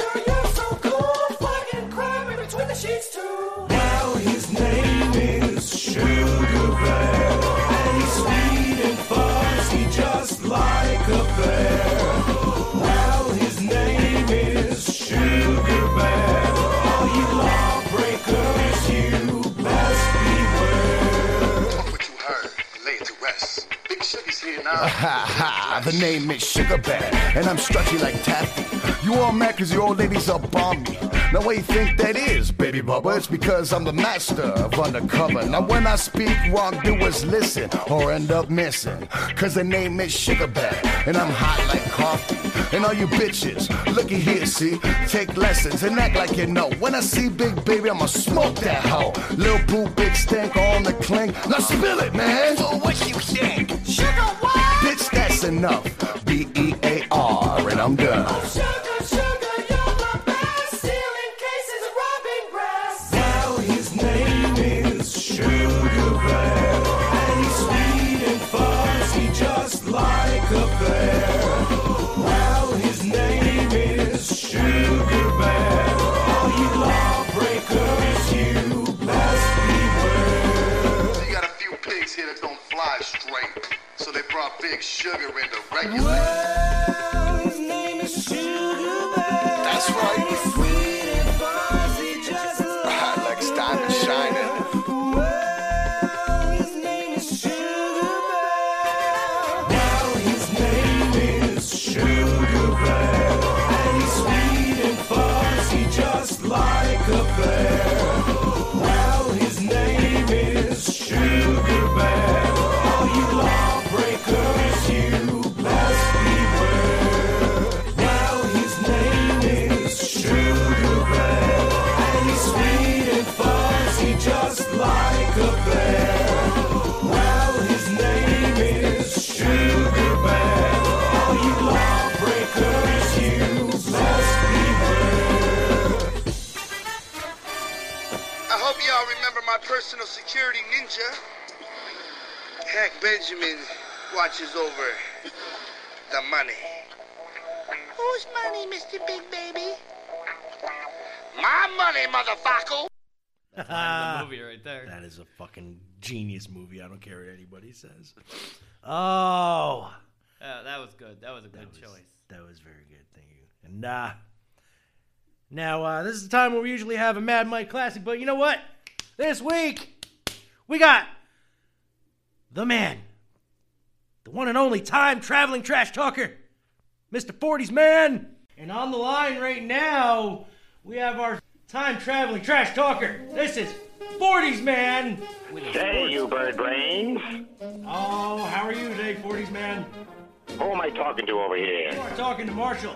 the name is Sugar Bear, and I'm stretchy like taffy. You all mad cause your old ladies up on me. Now what you think that is, baby bubba? It's because I'm the master of undercover. Now when I speak, wrongdoers listen or end up missing. Cause the name is Sugar Bear, and I'm hot like coffee. And all you bitches, looky here, see, take lessons and act like you know. When I see Big Baby, I'ma smoke that hoe. Lil Boo, Big Stank on the clink. Now spill it, man. So what you think? Sugar what? Bitch, that's enough. B E A R, and I'm done. Oh, sugar, brought Big Sugar in to regulate. Personal security ninja. Hack Benjamin watches over the money. Whose money, Mr. Big Baby? My money, motherfucker! the movie right there. That is a fucking genius movie. I don't care what anybody says. Oh, Uh, that was good. That was a good choice. that was very good. Thank you. And uh, now uh, this is the time where we usually have a Mad Mike Classic, but you know what? This week we got the man, the one and only time traveling trash talker, Mr. 40s man. And on the line right now, we have our time traveling trash talker. This is 40s man. Say, you bird brains. Oh, how are you today, 40s man? Who am I talking to over here? You are talking to Marshall.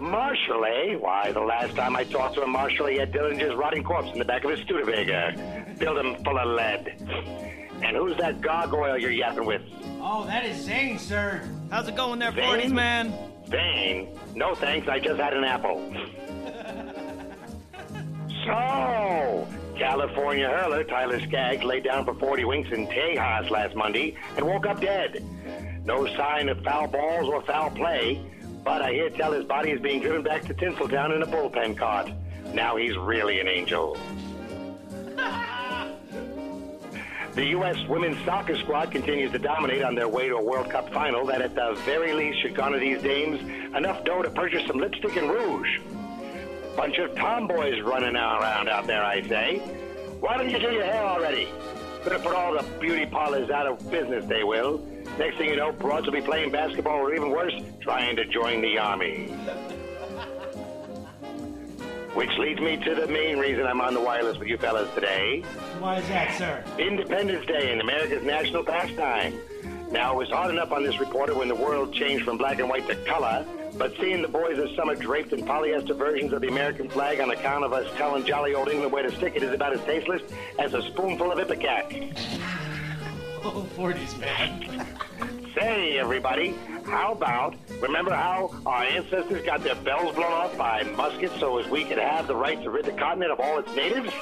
Marshall, eh? Why, the last time I talked to a Marshall, he had Dillinger's rotting corpse in the back of his Studebaker. Filled him full of lead. And who's that gargoyle you're yapping with? Oh, that is Zane, sir. How's it going there, Zane? 40s man? Vane? No thanks, I just had an apple. So, California hurler Tyler Skaggs laid down for 40 winks in Tejas last Monday and woke up dead. No sign of foul balls or foul play, but I hear tell his body is being driven back to Tinseltown in a bullpen cart. Now he's really an angel. The U.S. women's soccer squad continues to dominate on their way to a World Cup final that, at the very least, should garner these dames enough dough to purchase some lipstick and rouge. Bunch of tomboys running around out there, I say. Why don't you do your hair already? Gonna put all the beauty parlors out of business, they will. Next thing you know, broads will be playing basketball, or even worse, trying to join the army. Which leads me to the main reason I'm on the wireless with you fellas today. Why is that, sir? Independence Day and America's national pastime. Now, it was hard enough on this reporter when the world changed from black and white to color, but seeing the boys this summer draped in polyester versions of the American flag on account of us telling jolly old England where to stick it is about as tasteless as a spoonful of Ipecac. Oh, 40s man. Say, everybody, how about, remember how our ancestors got their bells blown off by muskets so as we could have the right to rid the continent of all its natives?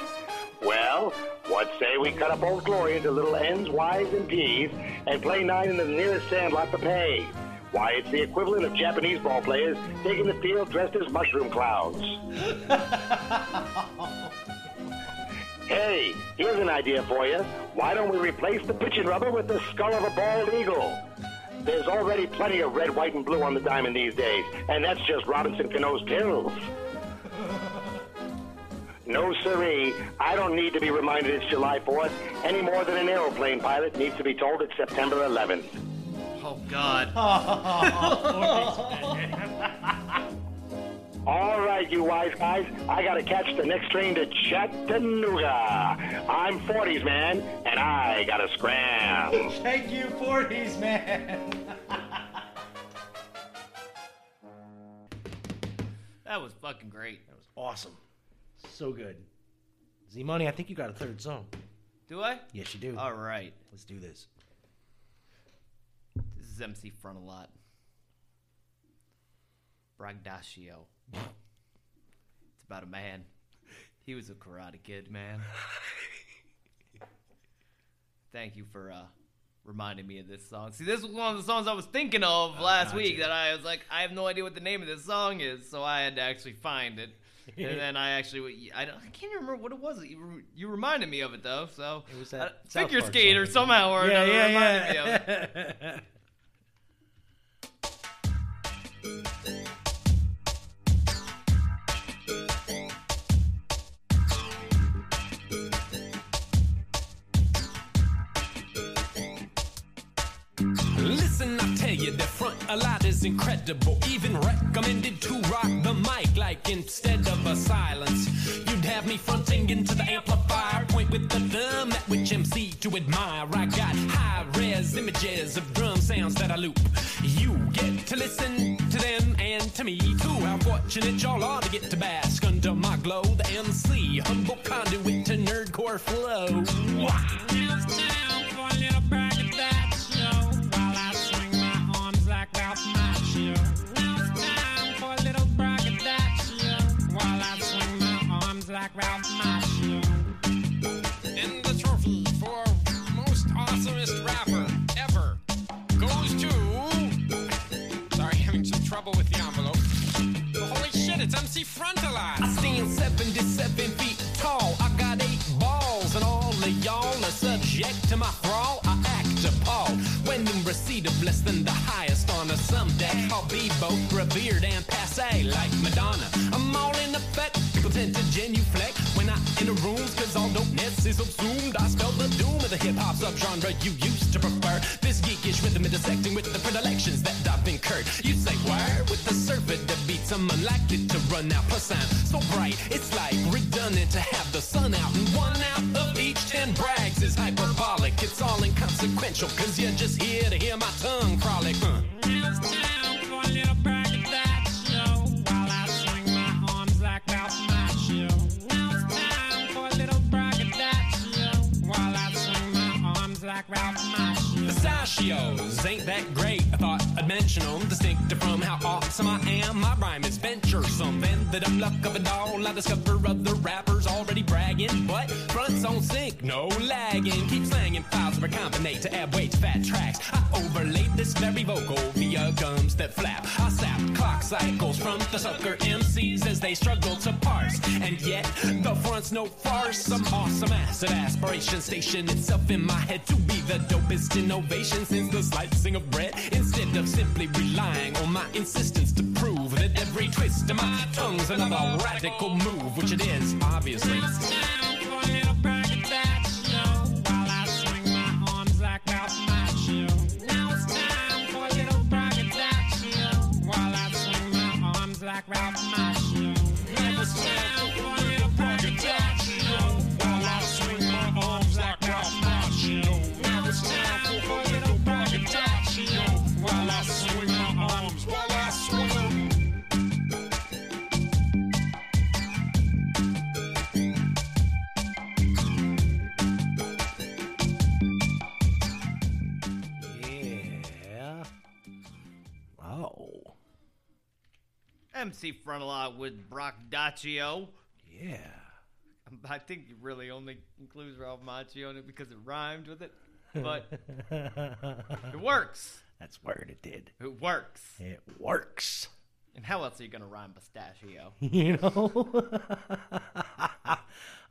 Well, what say we cut up Old Glory into little N's, Y's, and P's and play nine in the nearest sandlot to pay? Why, it's the equivalent of Japanese ball players taking the field dressed as mushroom clouds. Hey, here's an idea for you. Why don't we replace the pitching rubber with the skull of a bald eagle? There's already plenty of red, white, and blue on the diamond these days, and that's just Robinson Cano's pills. No, siree. I don't need to be reminded it's July 4th any more than an aeroplane pilot needs to be told it's September 11th. Oh, God. All right, you wise guys, I gotta catch the next train to Chattanooga. I'm 40s, man, and I gotta scram. Thank you, 40s man. That was fucking great. That was awesome. So good. Z Money, I think you got a third song. Do I? Yes, you do. All right. Let's do this. This is MC Front a lot. Braggadocio. It's about a man. He was a karate kid, man. Thank you for uh, reminding me of this song. See, this was one of the songs I was thinking of last gotcha. week that I was like, I have no idea what the name of this song is, so I had to actually find it. and then I actually, I, don't, I can't even remember what it was. You, re- you reminded me of it though, so It was that South figure Park skater song. somehow or Yeah, another yeah, reminded me of yeah. it. The front a lot is incredible. Even recommended to rock the mic like instead of a silence. You'd have me fronting into the amplifier, point with the thumb at which MC to admire. I got high res images of drum sounds that I loop. You get to listen to them and to me too. How fortunate y'all are to get to bask under my glow. The MC, humble conduit to nerdcore flow. My arms like Ralph And the trophy for most awesomest rapper ever goes to. Sorry, having some trouble with the envelope. But holy shit, it's MC Frontalot. I stand 77 feet tall. I got eight balls, and all of y'all are subject is assumed. I spell the doom of the hip hop subgenre you used to prefer. This geekish rhythm intersecting with the predilections that I've incurred. You say, where? With the surfer that beats, I'm unlikely to run out. Plus, I'm so bright, it's like redundant to have the sun out. And one out of each ten brags is hyperbolic. It's all inconsequential, cause you're just here to hear my tongue frolic. Uh. Pistachios ain't that great. I thought I'd mention them, distinctive from how awesome I am. My rhyme is venturesome, and the dumb luck of it all. I discover other rappers already bragging, but fronts on sync, no lagging. Keep slanging files to recombinate to add weight to fat tracks. I overlaid this very vocal via gums that flap. I sapped clock cycles from the sucker MCs as they struggle to parse. And yet, the front's no farce. Some awesome acid aspiration station itself in my head to be the dopest innovation since the slicing of bread. Instead of simply relying on my insistence to prove that every twist of my tongue's another radical move, which it is, obviously. Now it's time for little braggets that show While I swing my arms like Ralph MC Frontalot with Brock Daccio. Yeah. I think he really only includes Ralph Macchio in it because it rhymed with it. But it works. That's word it did. It works. It works. And how else are you gonna rhyme pistachio? You know?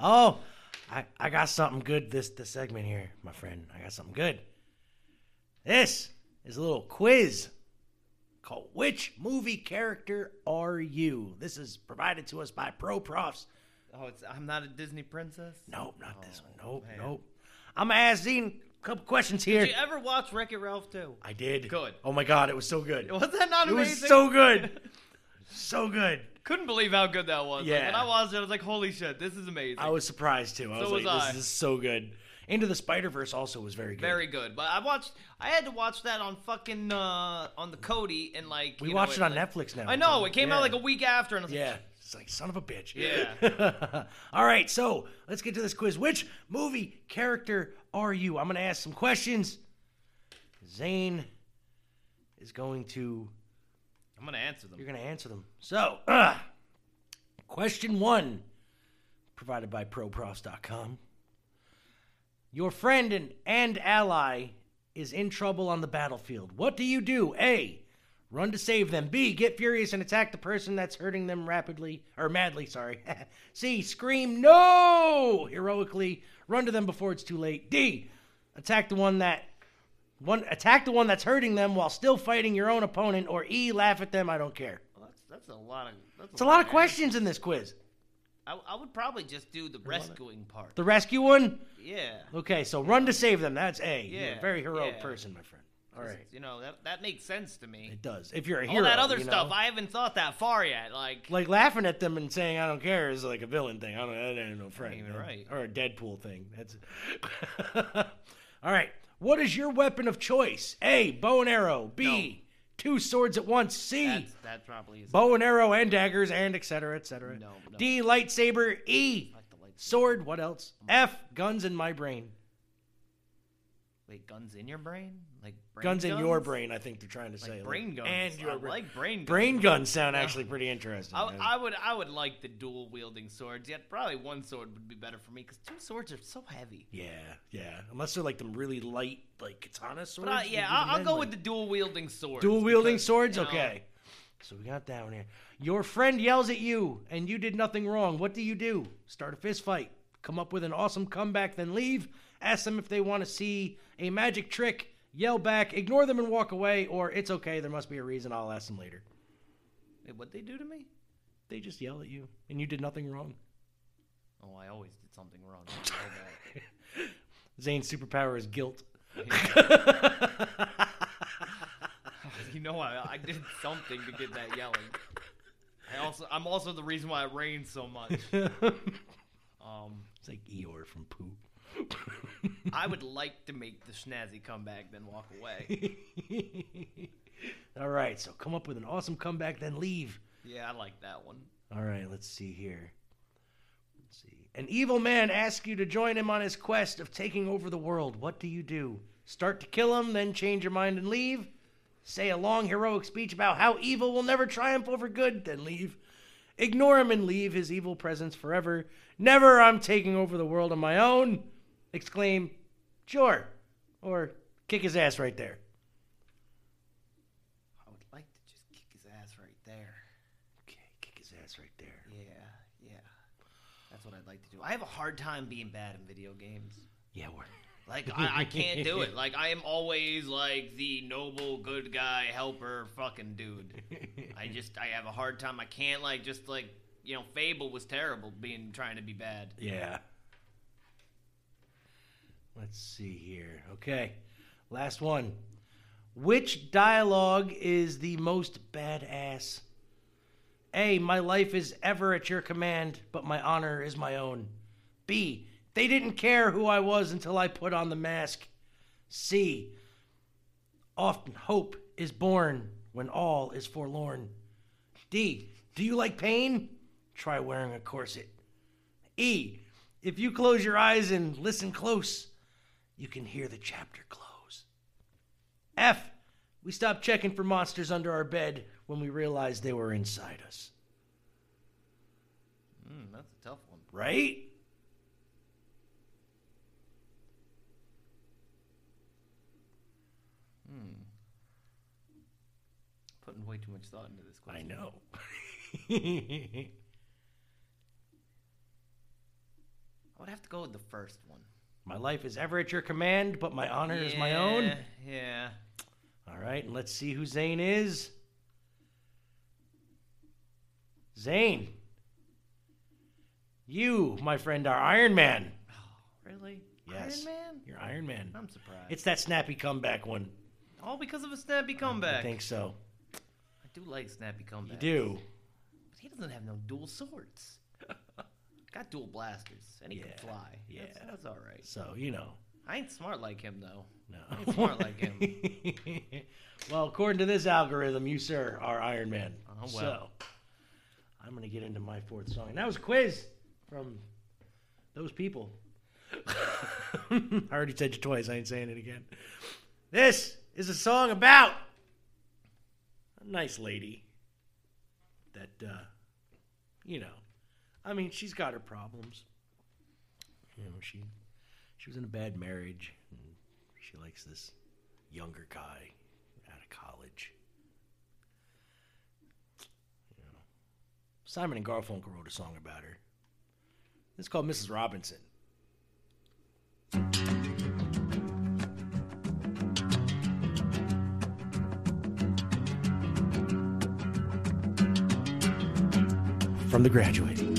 oh, I, I got something good this, this segment here, my friend. I got something good. This is a little quiz called Which Movie Character Are You? This is provided to us by ProProfs. Oh, it's I'm not a Disney princess. Nope, not this one. Oh, nope, man. nope. I'm gonna ask Zane a couple questions here. Did you ever watch Wreck It Ralph too? I did. Good. Oh my god, it was so good. Was that not it amazing? It was so good. so good. Couldn't believe how good that was. Like, Yeah. when I watched it, I was like, "Holy shit, this is amazing." I was surprised too. I So was was like, I. this is so good. Into the Spider Verse also was very good. Very good. But I watched. I had to watch that on fucking uh, on the Kodi and like. We you know, watched it on like- Netflix now. I know. It came Yeah. out like a week after, and I was Yeah. like, It's like son of a bitch. Yeah. All right, so let's get to this quiz. Which movie character are you? I'm going to ask some questions. Zane is going to. I'm gonna answer them. You're going to answer them. So, uh, question one, provided by ProProfs.com. Your friend and, and ally is in trouble on the battlefield. What do you do? A. Run to save them. B. Get furious and attack the person that's hurting them rapidly or madly. Sorry. C. Scream no heroically. Run to them before it's too late. D. Attack the one that one attack the one that's hurting them while still fighting your own opponent. Or E. Laugh at them. I don't care. Well, that's that's a lot of. That's It's a lot of questions in this quiz. I, I would probably just do the rescuing part. The rescue one. Yeah. Okay, so run to save them. That's A. You're Yeah, a very heroic yeah. person, my friend. All right. You know that that makes sense to me. It does. If you're a hero. All that other you stuff. I haven't thought that far yet. Like, like laughing at them and saying "I don't care" is like a villain thing. I don't. That ain't no friend. even right. Or a Deadpool thing. That's. All right. What is your weapon of choice? A. Bow and arrow. B. Two swords at once. C. That's, that probably is. Bow and arrow and daggers and etc. etc. No, no. D. Lightsaber. E. Sword. What else? Mm. F. Guns in my brain. Wait, guns in your brain? Like brain guns, in your brain. I think they're trying to Like say. brain guns. And your I brain. like brain guns. Brain guns sound actually pretty interesting. I, I would I would like the dual wielding swords. Yet probably one sword would be better for me because two swords are so heavy. yeah, yeah. Unless they're like them really light, like katana swords. But I, yeah, I'll, I'll go like- with the dual wielding swords. Dual wielding swords? you know, Okay. So we got that one here. Your friend yells at you and you did nothing wrong. What do you do? Start a fist fight. Come up with an awesome comeback, then leave. Ask them if they want to see a magic trick. Yell back, ignore them and walk away, or it's okay, there must be a reason, I'll ask them later. Wait, what they do to me? They just yell at you and you did nothing wrong. Oh, I always did something wrong. I know that. Zane's superpower is guilt. you know, I, I did something to get that yelling. I also, I'm also the reason why it rains so much. Um, it's like Eeyore from Pooh. I would like to make the snazzy comeback, then walk away. All right, so come up with an awesome comeback, then leave. Yeah, I like that one. All right, let's see here. Let's see. An evil man asks you to join him on his quest of taking over the world. What do you do? Start to kill him, then change your mind and leave? Say a long heroic speech about how evil will never triumph over good, then leave? Ignore him and leave his evil presence forever. Never, I'm taking over the world on my own. Exclaim, sure. Or kick his ass right there. I would like to just kick his ass right there. Okay, kick his ass right there. Yeah, yeah. That's what I'd like to do. I have a hard time being bad in video games. Yeah, we're. Like I, I can't do it. Like I am always like the noble, good guy, helper, fucking dude. I just I have a hard time. I can't like just like you know. Fable was terrible being trying to be bad. Yeah. Let's see here. Okay. Last one. Which dialogue is the most badass? A. My life is ever at your command, but my honor is my own. B. They didn't care who I was until I put on the mask. C. Often hope is born when all is forlorn. D. Do you like pain? Try wearing a corset. E. If you close your eyes and listen close, you can hear the chapter close. F. We stopped checking for monsters under our bed when we realized they were inside us. Mm, that's a tough one. Right? Hmm. Putting way too much thought into this question. I know. I would have to go with the first one. My life is ever at your command, but my honor is my own. Yeah, Yeah. All right, and let's see who Zane is. Zane. You, my friend, are Iron Man. Oh, Really? Yes. Iron Man? You're Iron Man. I'm surprised. It's that snappy comeback one. All because of a snappy comeback. I think so. I do like snappy comebacks. You do. But he doesn't have no dual swords. Got dual blasters, and he Yeah, can fly. yeah. That's, that's all right. So, you know. I ain't smart like him, though. No. I ain't smart like him. well, according to this algorithm, you, sir, are Iron Man. Oh, well. So, I'm going to get into my fourth song. And that was a quiz from those people. I already said you twice. I ain't saying it again. This is a song about a nice lady that, uh, you know, I mean, she's got her problems. You know, she she was in a bad marriage. And she likes this younger guy out of college. You know, Simon and Garfunkel wrote a song about her. It's called Mrs. Robinson. From The Graduate.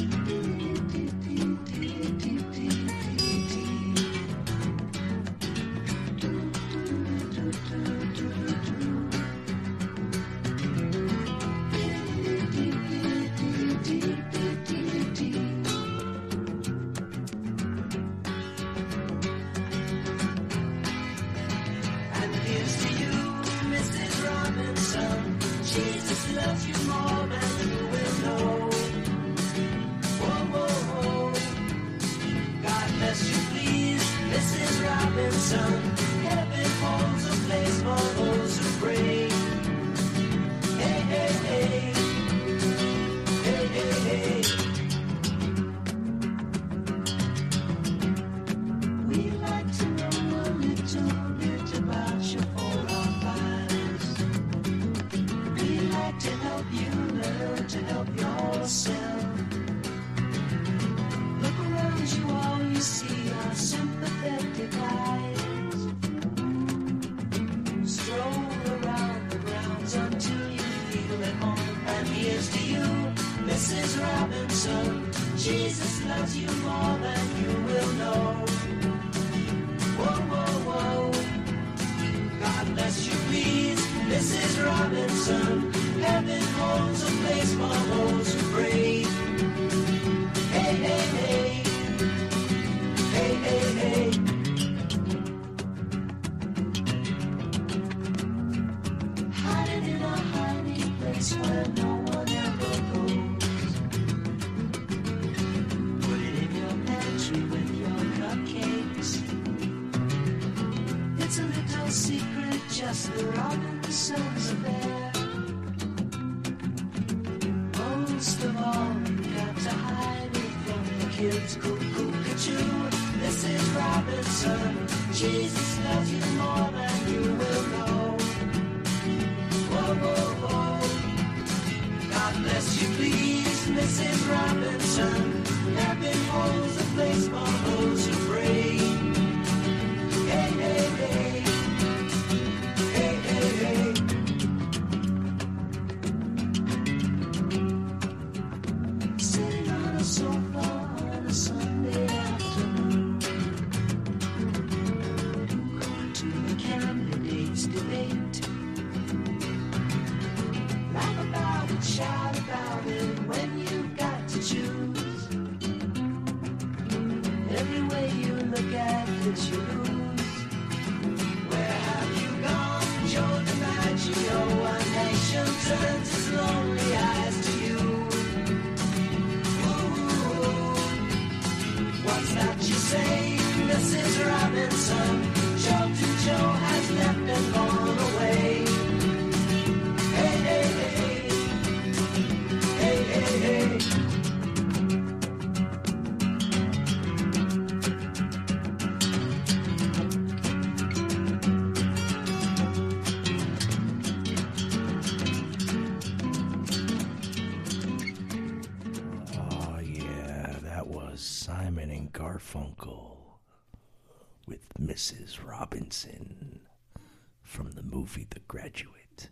Movie The Graduate,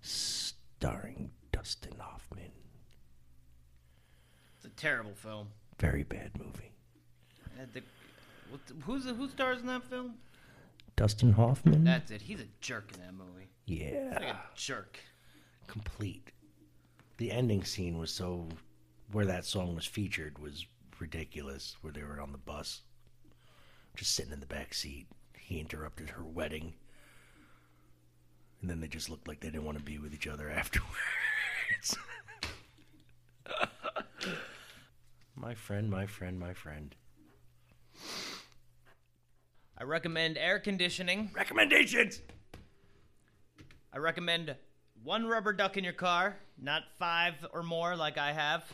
starring Dustin Hoffman. It's a terrible film. Very bad movie. Uh, the- what, who's who stars in that film? Dustin Hoffman? That's it. He's a jerk in that movie. Yeah. Like a jerk. Complete. The ending scene was so. Where that song was featured was ridiculous. Where they were on the bus, just sitting in the back seat. He interrupted her wedding. And then they just looked like they didn't want to be with each other afterwards. my friend, my friend, my friend. I recommend air conditioning. Recommendations. I recommend one rubber duck in your car, not five or more like I have.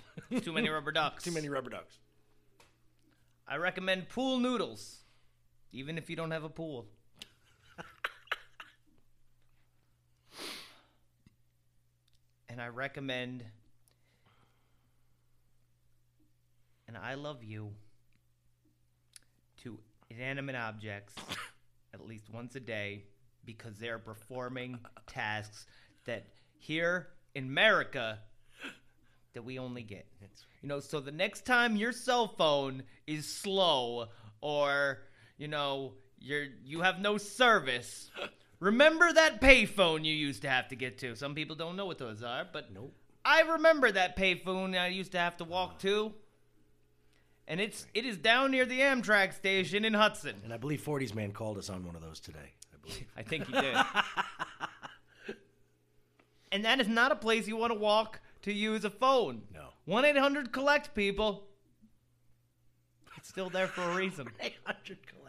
Too many rubber ducks. Too many rubber ducks. I recommend pool noodles, even if you don't have a pool. And I recommend and I love you to inanimate objects at least once a day because they're performing tasks that here in America that we only get. You know, so the next time your cell phone is slow or, you know, you're you have no service, remember that payphone you used to have to get to. Some people don't know what those are, but nope. I remember that payphone I used to have to walk to. And it's it is down near the Amtrak station in Hudson. And I believe 40s Man called us on one of those today. I believe. I think he did. and that is not a place you want to walk to use a phone. No. 1 800 collect people. It's still there for a reason. 800 collect.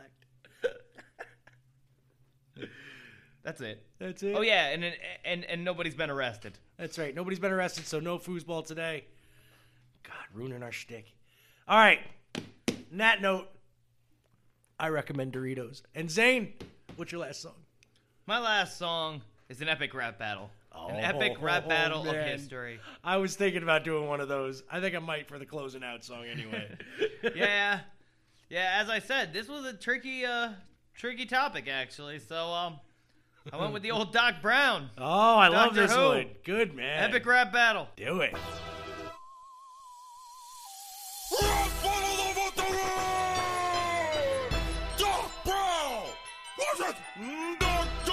That's it. That's it. Oh yeah, and and and, nobody's been arrested. That's right. Nobody's been arrested, so no foosball today. God, ruining our shtick. All right. On that note, I recommend Doritos. And Zane, what's your last song? My last song is an epic rap battle. an Oh, epic rap battle of history. I was thinking about doing one of those. I think I might for the closing out song anyway. yeah, yeah. As I said, this was a tricky, uh, tricky topic actually. So um, I went with the old Doc Brown. Oh, I love Doctor this Who. one. Good man. Epic rap battle. Do it. Doc Brown! Was it Doctor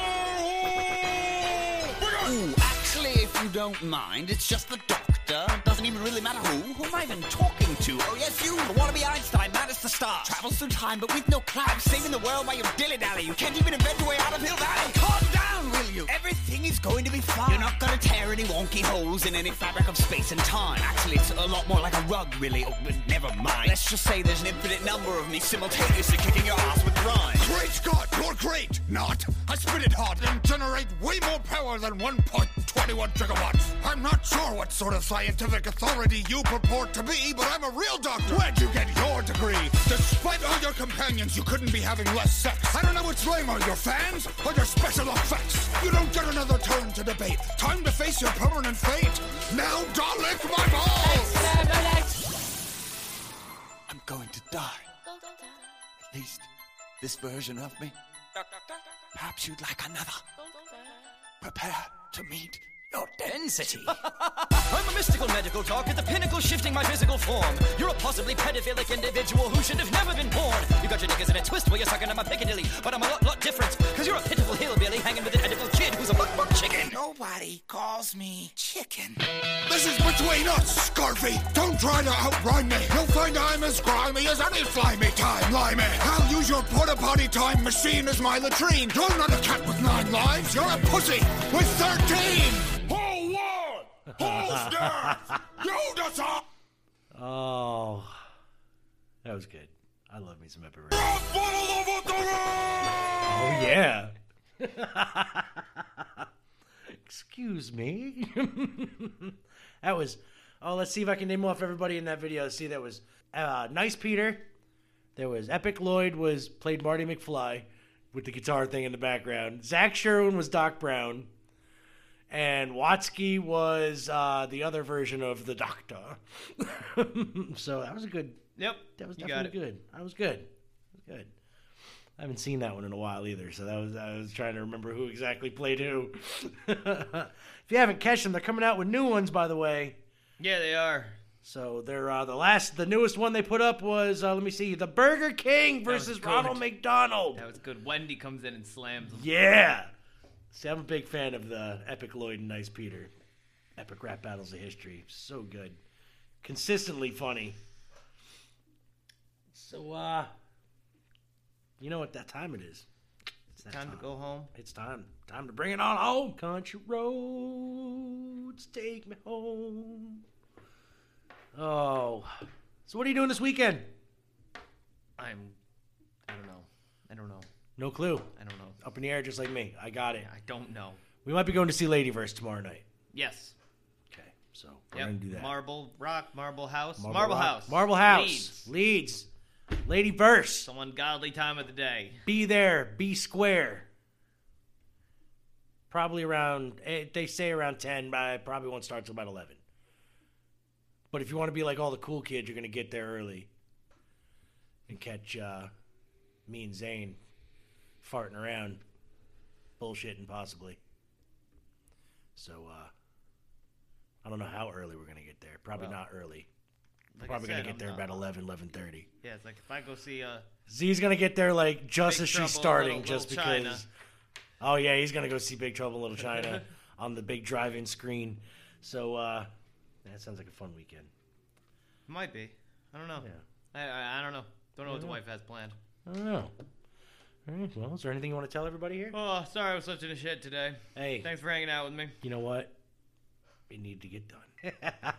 Who? Ooh, actually, if you don't mind, it's just the doctor. Doesn't even really matter who. Who am I even talking to? Oh, yes, you, the wannabe Einstein, as the star. Travels through time, but with no cloud. Saving the world while you dilly-dally. You can't even invent your way out of Hill Valley. Calm down, will you? Everything is going to be fine. You're not gonna tear any wonky holes in any fabric of space and time. Actually, it's a lot more like a rug, really. Oh, but never mind. Let's just say there's an infinite number of me simultaneously kicking your ass with rhyme. Great Scott, you're great! Not! I spit it hard and generate way more power than 1.21 gigawatts. I'm not sure what sort of scientific authority you purport to be, but I'm a real doctor. Where'd you get your degree? Despite all your companions, you couldn't be having less sex. I don't know which lame are your fans or your special effects. You don't get another turn to debate. Time to face your permanent fate. Now, lick my balls! I'm going to die. At least this version of me. Perhaps you'd like another. Prepare to meet your density. I'm a mystical medical talk at the pinnacle, shifting my physical form. You're a possibly pedophilic individual who should have never been born. You got your niggas in a twist while you're sucking on my piccadilly, but I'm a lot, lot different, cause you're a pitiful hillbilly hanging with an edible kid who's a buck, buck chicken. Nobody calls me chicken. This is between us, Scurvy. Don't try to outrun me. You'll find I'm as grimy as any slimy time limey. I'll use your porta potty time machine as my latrine. You're not a cat with nine lives, you're a pussy with 13. Holster! you. Oh, that was good. I love me some Epic Oh yeah. Excuse me. that was. Oh, let's see if I can name off everybody in that video. See, that was uh, Nice Peter. There was Epic Lloyd was played Marty McFly with the guitar thing in the background. Zach Sherwin was Doc Brown and Watsky was uh, the other version of the Doctor. so that was a good. Yep, that was definitely good. That was good. That was good. I haven't seen that one in a while either, so that was I was trying to remember who exactly played who. if you haven't catched them, they're coming out with new ones, by the way. Yeah, they are. So they're uh, the last, the newest one they put up was uh, let me see, the Burger King versus. Ronald McDonald. That was good. Wendy comes in and slams him. Yeah. See, I'm a big fan of the Epic Lloyd and Nice Peter. Epic rap battles of history. So good. Consistently funny. So, uh, you know what that time it is. It's that Time to go home. It's time. Time to bring it on home. Country roads, take me home. Oh. So, what are you doing this weekend? I'm. I don't know. I don't know. No clue. I don't know. Up in the air, just like me. I got it. I don't know. We might be going to see Ladyverse tomorrow night. Yes. Okay, so we're Yep. gonna do that. Marble Rock, Marble House, Marble, Rock- House, Marble House. Leeds. Leeds. Ladyverse. Some ungodly time of the day. Be there. Be square. Probably around. eh, They say around ten. But I probably won't start till about eleven. But if you want to be like all the cool kids, you're gonna get there early and catch uh, me and Zane farting around, bullshitting possibly. So uh, I don't know how early we're gonna get there. Probably Well, not early. like I Probably gonna said, get I'm there not- about 11, 11.30. Yeah, it's like if I go see uh Z's gonna get there like just Big as she's starting, Little- just Little because. China. Oh yeah, he's gonna go see Big Trouble in Little China on the big drive-in screen. So uh, that sounds like a fun weekend. might be. I don't know. Yeah. I, I I don't know. Don't know what the Yeah. wife has planned. I don't know. All right. Well, is there anything you want to tell everybody here? Oh, sorry I was such in a shit today. Hey. Thanks for hanging out with me. You know what? It need to get done.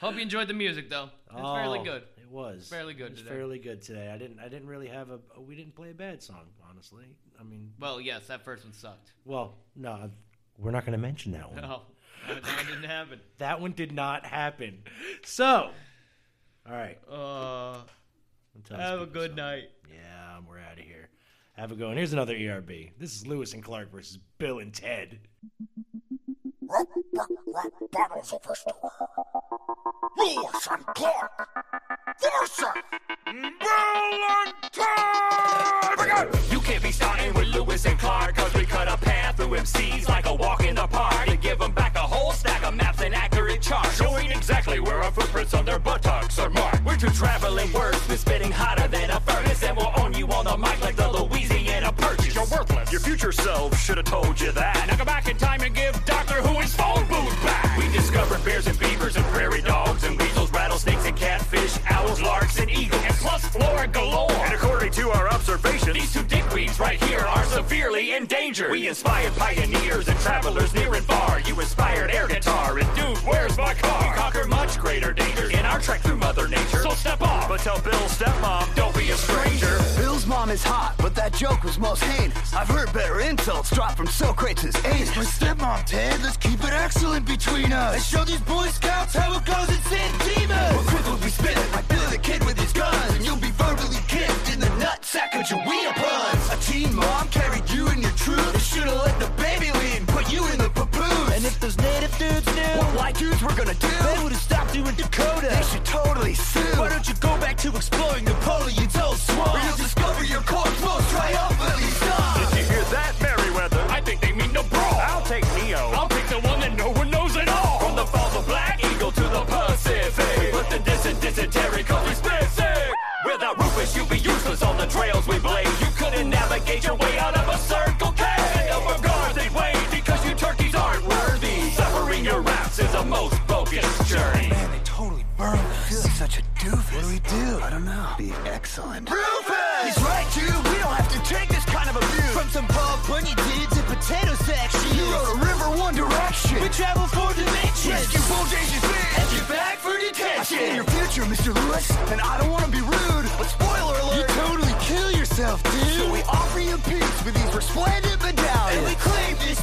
Hope you enjoyed the music though. It's Oh, fairly good. It was Fairly good It was today. fairly good today. I didn't. I didn't really have a. We didn't play a bad song, honestly. I mean, Well, yes, that first one sucked. well, no, we're not going to mention that one. No, that, that didn't happen. That one did not happen. So, all right. Uh, have a good stop. night. Yeah, we're out of here. Have a go. And here's another ERB. This is Lewis and Clark versus Bill and Ted. Of. Lewis and Clark. Versus Bill and Ted. You can't be starting with Lewis and Clark, cause we cut a path through MCs like a walk in the park. And give them back a whole stack of maps and accurate charts, showing exactly where our footprints on their buttocks are marked. We're two traveling wordsmiths spitting hotter than a furnace, and we'll own you on the mic like the. You're worthless. Your future self should have told you that. Now go back in time and give Doctor Who his phone booth back. We discovered bears and beavers and prairie dogs and rattlesnakes and catfish, owls, larks and eagles, and plus flora galore. And according to our observations, these two dickweeds right here are severely endangered. We inspired pioneers and travelers near and far. You inspired air guitar and dude, where's my car? You conquer much greater dangers in our trek through Mother Nature. So step off, but tell Bill's stepmom, don't be a stranger. Bill's mom is hot, but that joke was most heinous. I've heard better insults drop from Socrates' anus. My stepmom, Ted. Let's keep it excellent between us. And show these Boy Scouts how it goes in San Dimas. We'll quickly spit it like the Kid with his guns, and you'll be verbally kicked in the nutsack of your wiener puns. A teen mom carried you in your truth. They should've let the baby lead and put you in the papoose. And if those native dudes knew what white dudes were gonna do, they would've stopped you in Dakota. They should totally sue. Why don't you go back to exploring Napoleon's old swamp? Or you'll discover your corpse most Bob Bunny dudes and potato shit. You rode a river one direction. We travel four dimensions. Rescue Bojangles Big. And you back for detention. I your future, Mr. Lewis. And I don't want to be rude, but spoiler alert. You totally kill yourself, dude. So we offer you peace with these resplendent medallions. And we claim this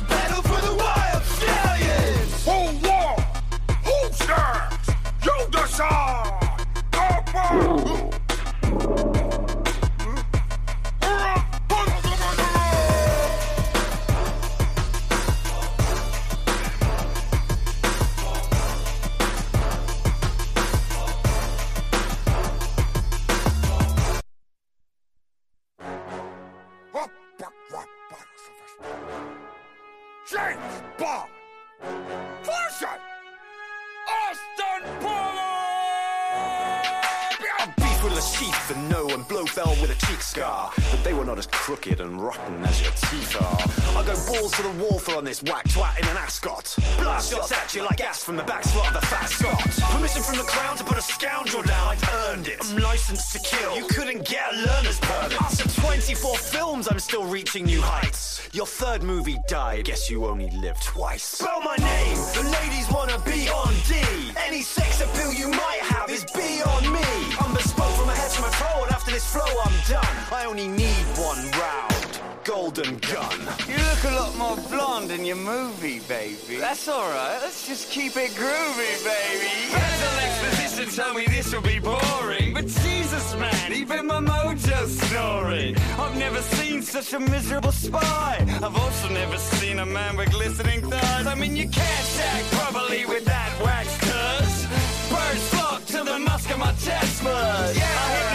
That's alright, let's just keep it groovy, baby. Mental exposition told me this will be boring, but Jesus, man, even my mojo's snoring. I've never seen such a miserable spy. I've also never seen a man with glistening thighs. I mean, you can't act properly with that wax cuz. Birds flock to the musk of my chest bud. Yeah,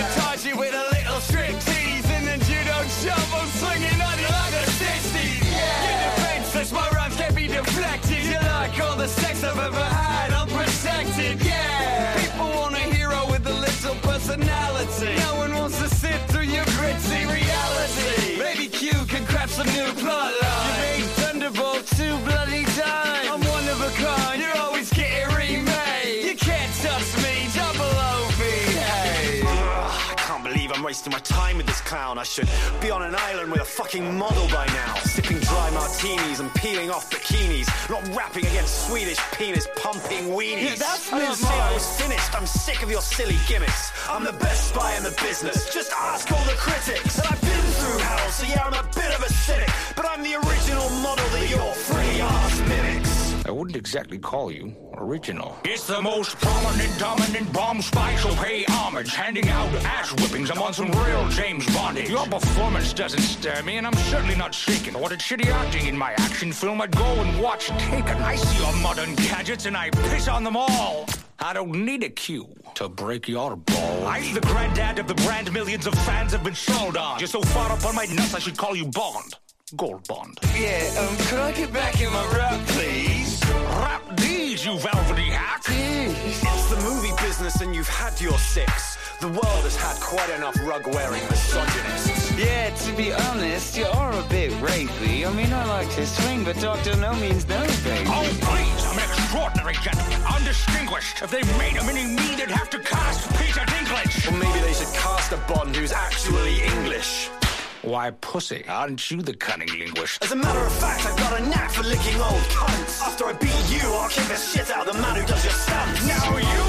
wasting my time with this clown. I should be on an island with a fucking model by now. Sipping dry martinis and peeling off bikinis. Not rapping against Swedish penis pumping weenies. Yeah, that's I didn't say I was finished. I'm sick of your silly gimmicks. I'm the best spy in the business. Just ask all the critics. And I've been through hell, so yeah, I'm a bit of a cynic. But I'm the original model that your free ass mimics. I wouldn't exactly call you original. It's the most prominent, dominant bomb spy, so pay homage. Handing out ass whippings, I'm on some real James Bondage. Your performance doesn't stir me, and I'm certainly not shaken. Wanted shitty acting in my action film, I'd go and watch Taken. I see your modern gadgets, and I piss on them all. I don't need a cue to break your balls. I'm the granddad of the brand millions of fans have been sold on. You're so far up on my nuts, I should call you Bond. Gold Bond. Yeah, um, could I get back in my rap, please? Rap these, you velvety hack. It's the movie business, and you've had your six. The world has had quite enough rug-wearing misogynists. Yeah, to be honest, you are a bit rapey. I mean, I like to swing, but doctor no means no, baby. Oh, please, I'm an extraordinary gentleman, undistinguished. If they made a mini me, they'd have to cast Peter Dinklage. Or maybe they should cast a Bond who's actually English. Why, pussy, aren't you the cunning linguist? As a matter of fact, I've got a knack for licking old cunts. After I beat you, I'll kick the shit out of the man who does your stunts. Now you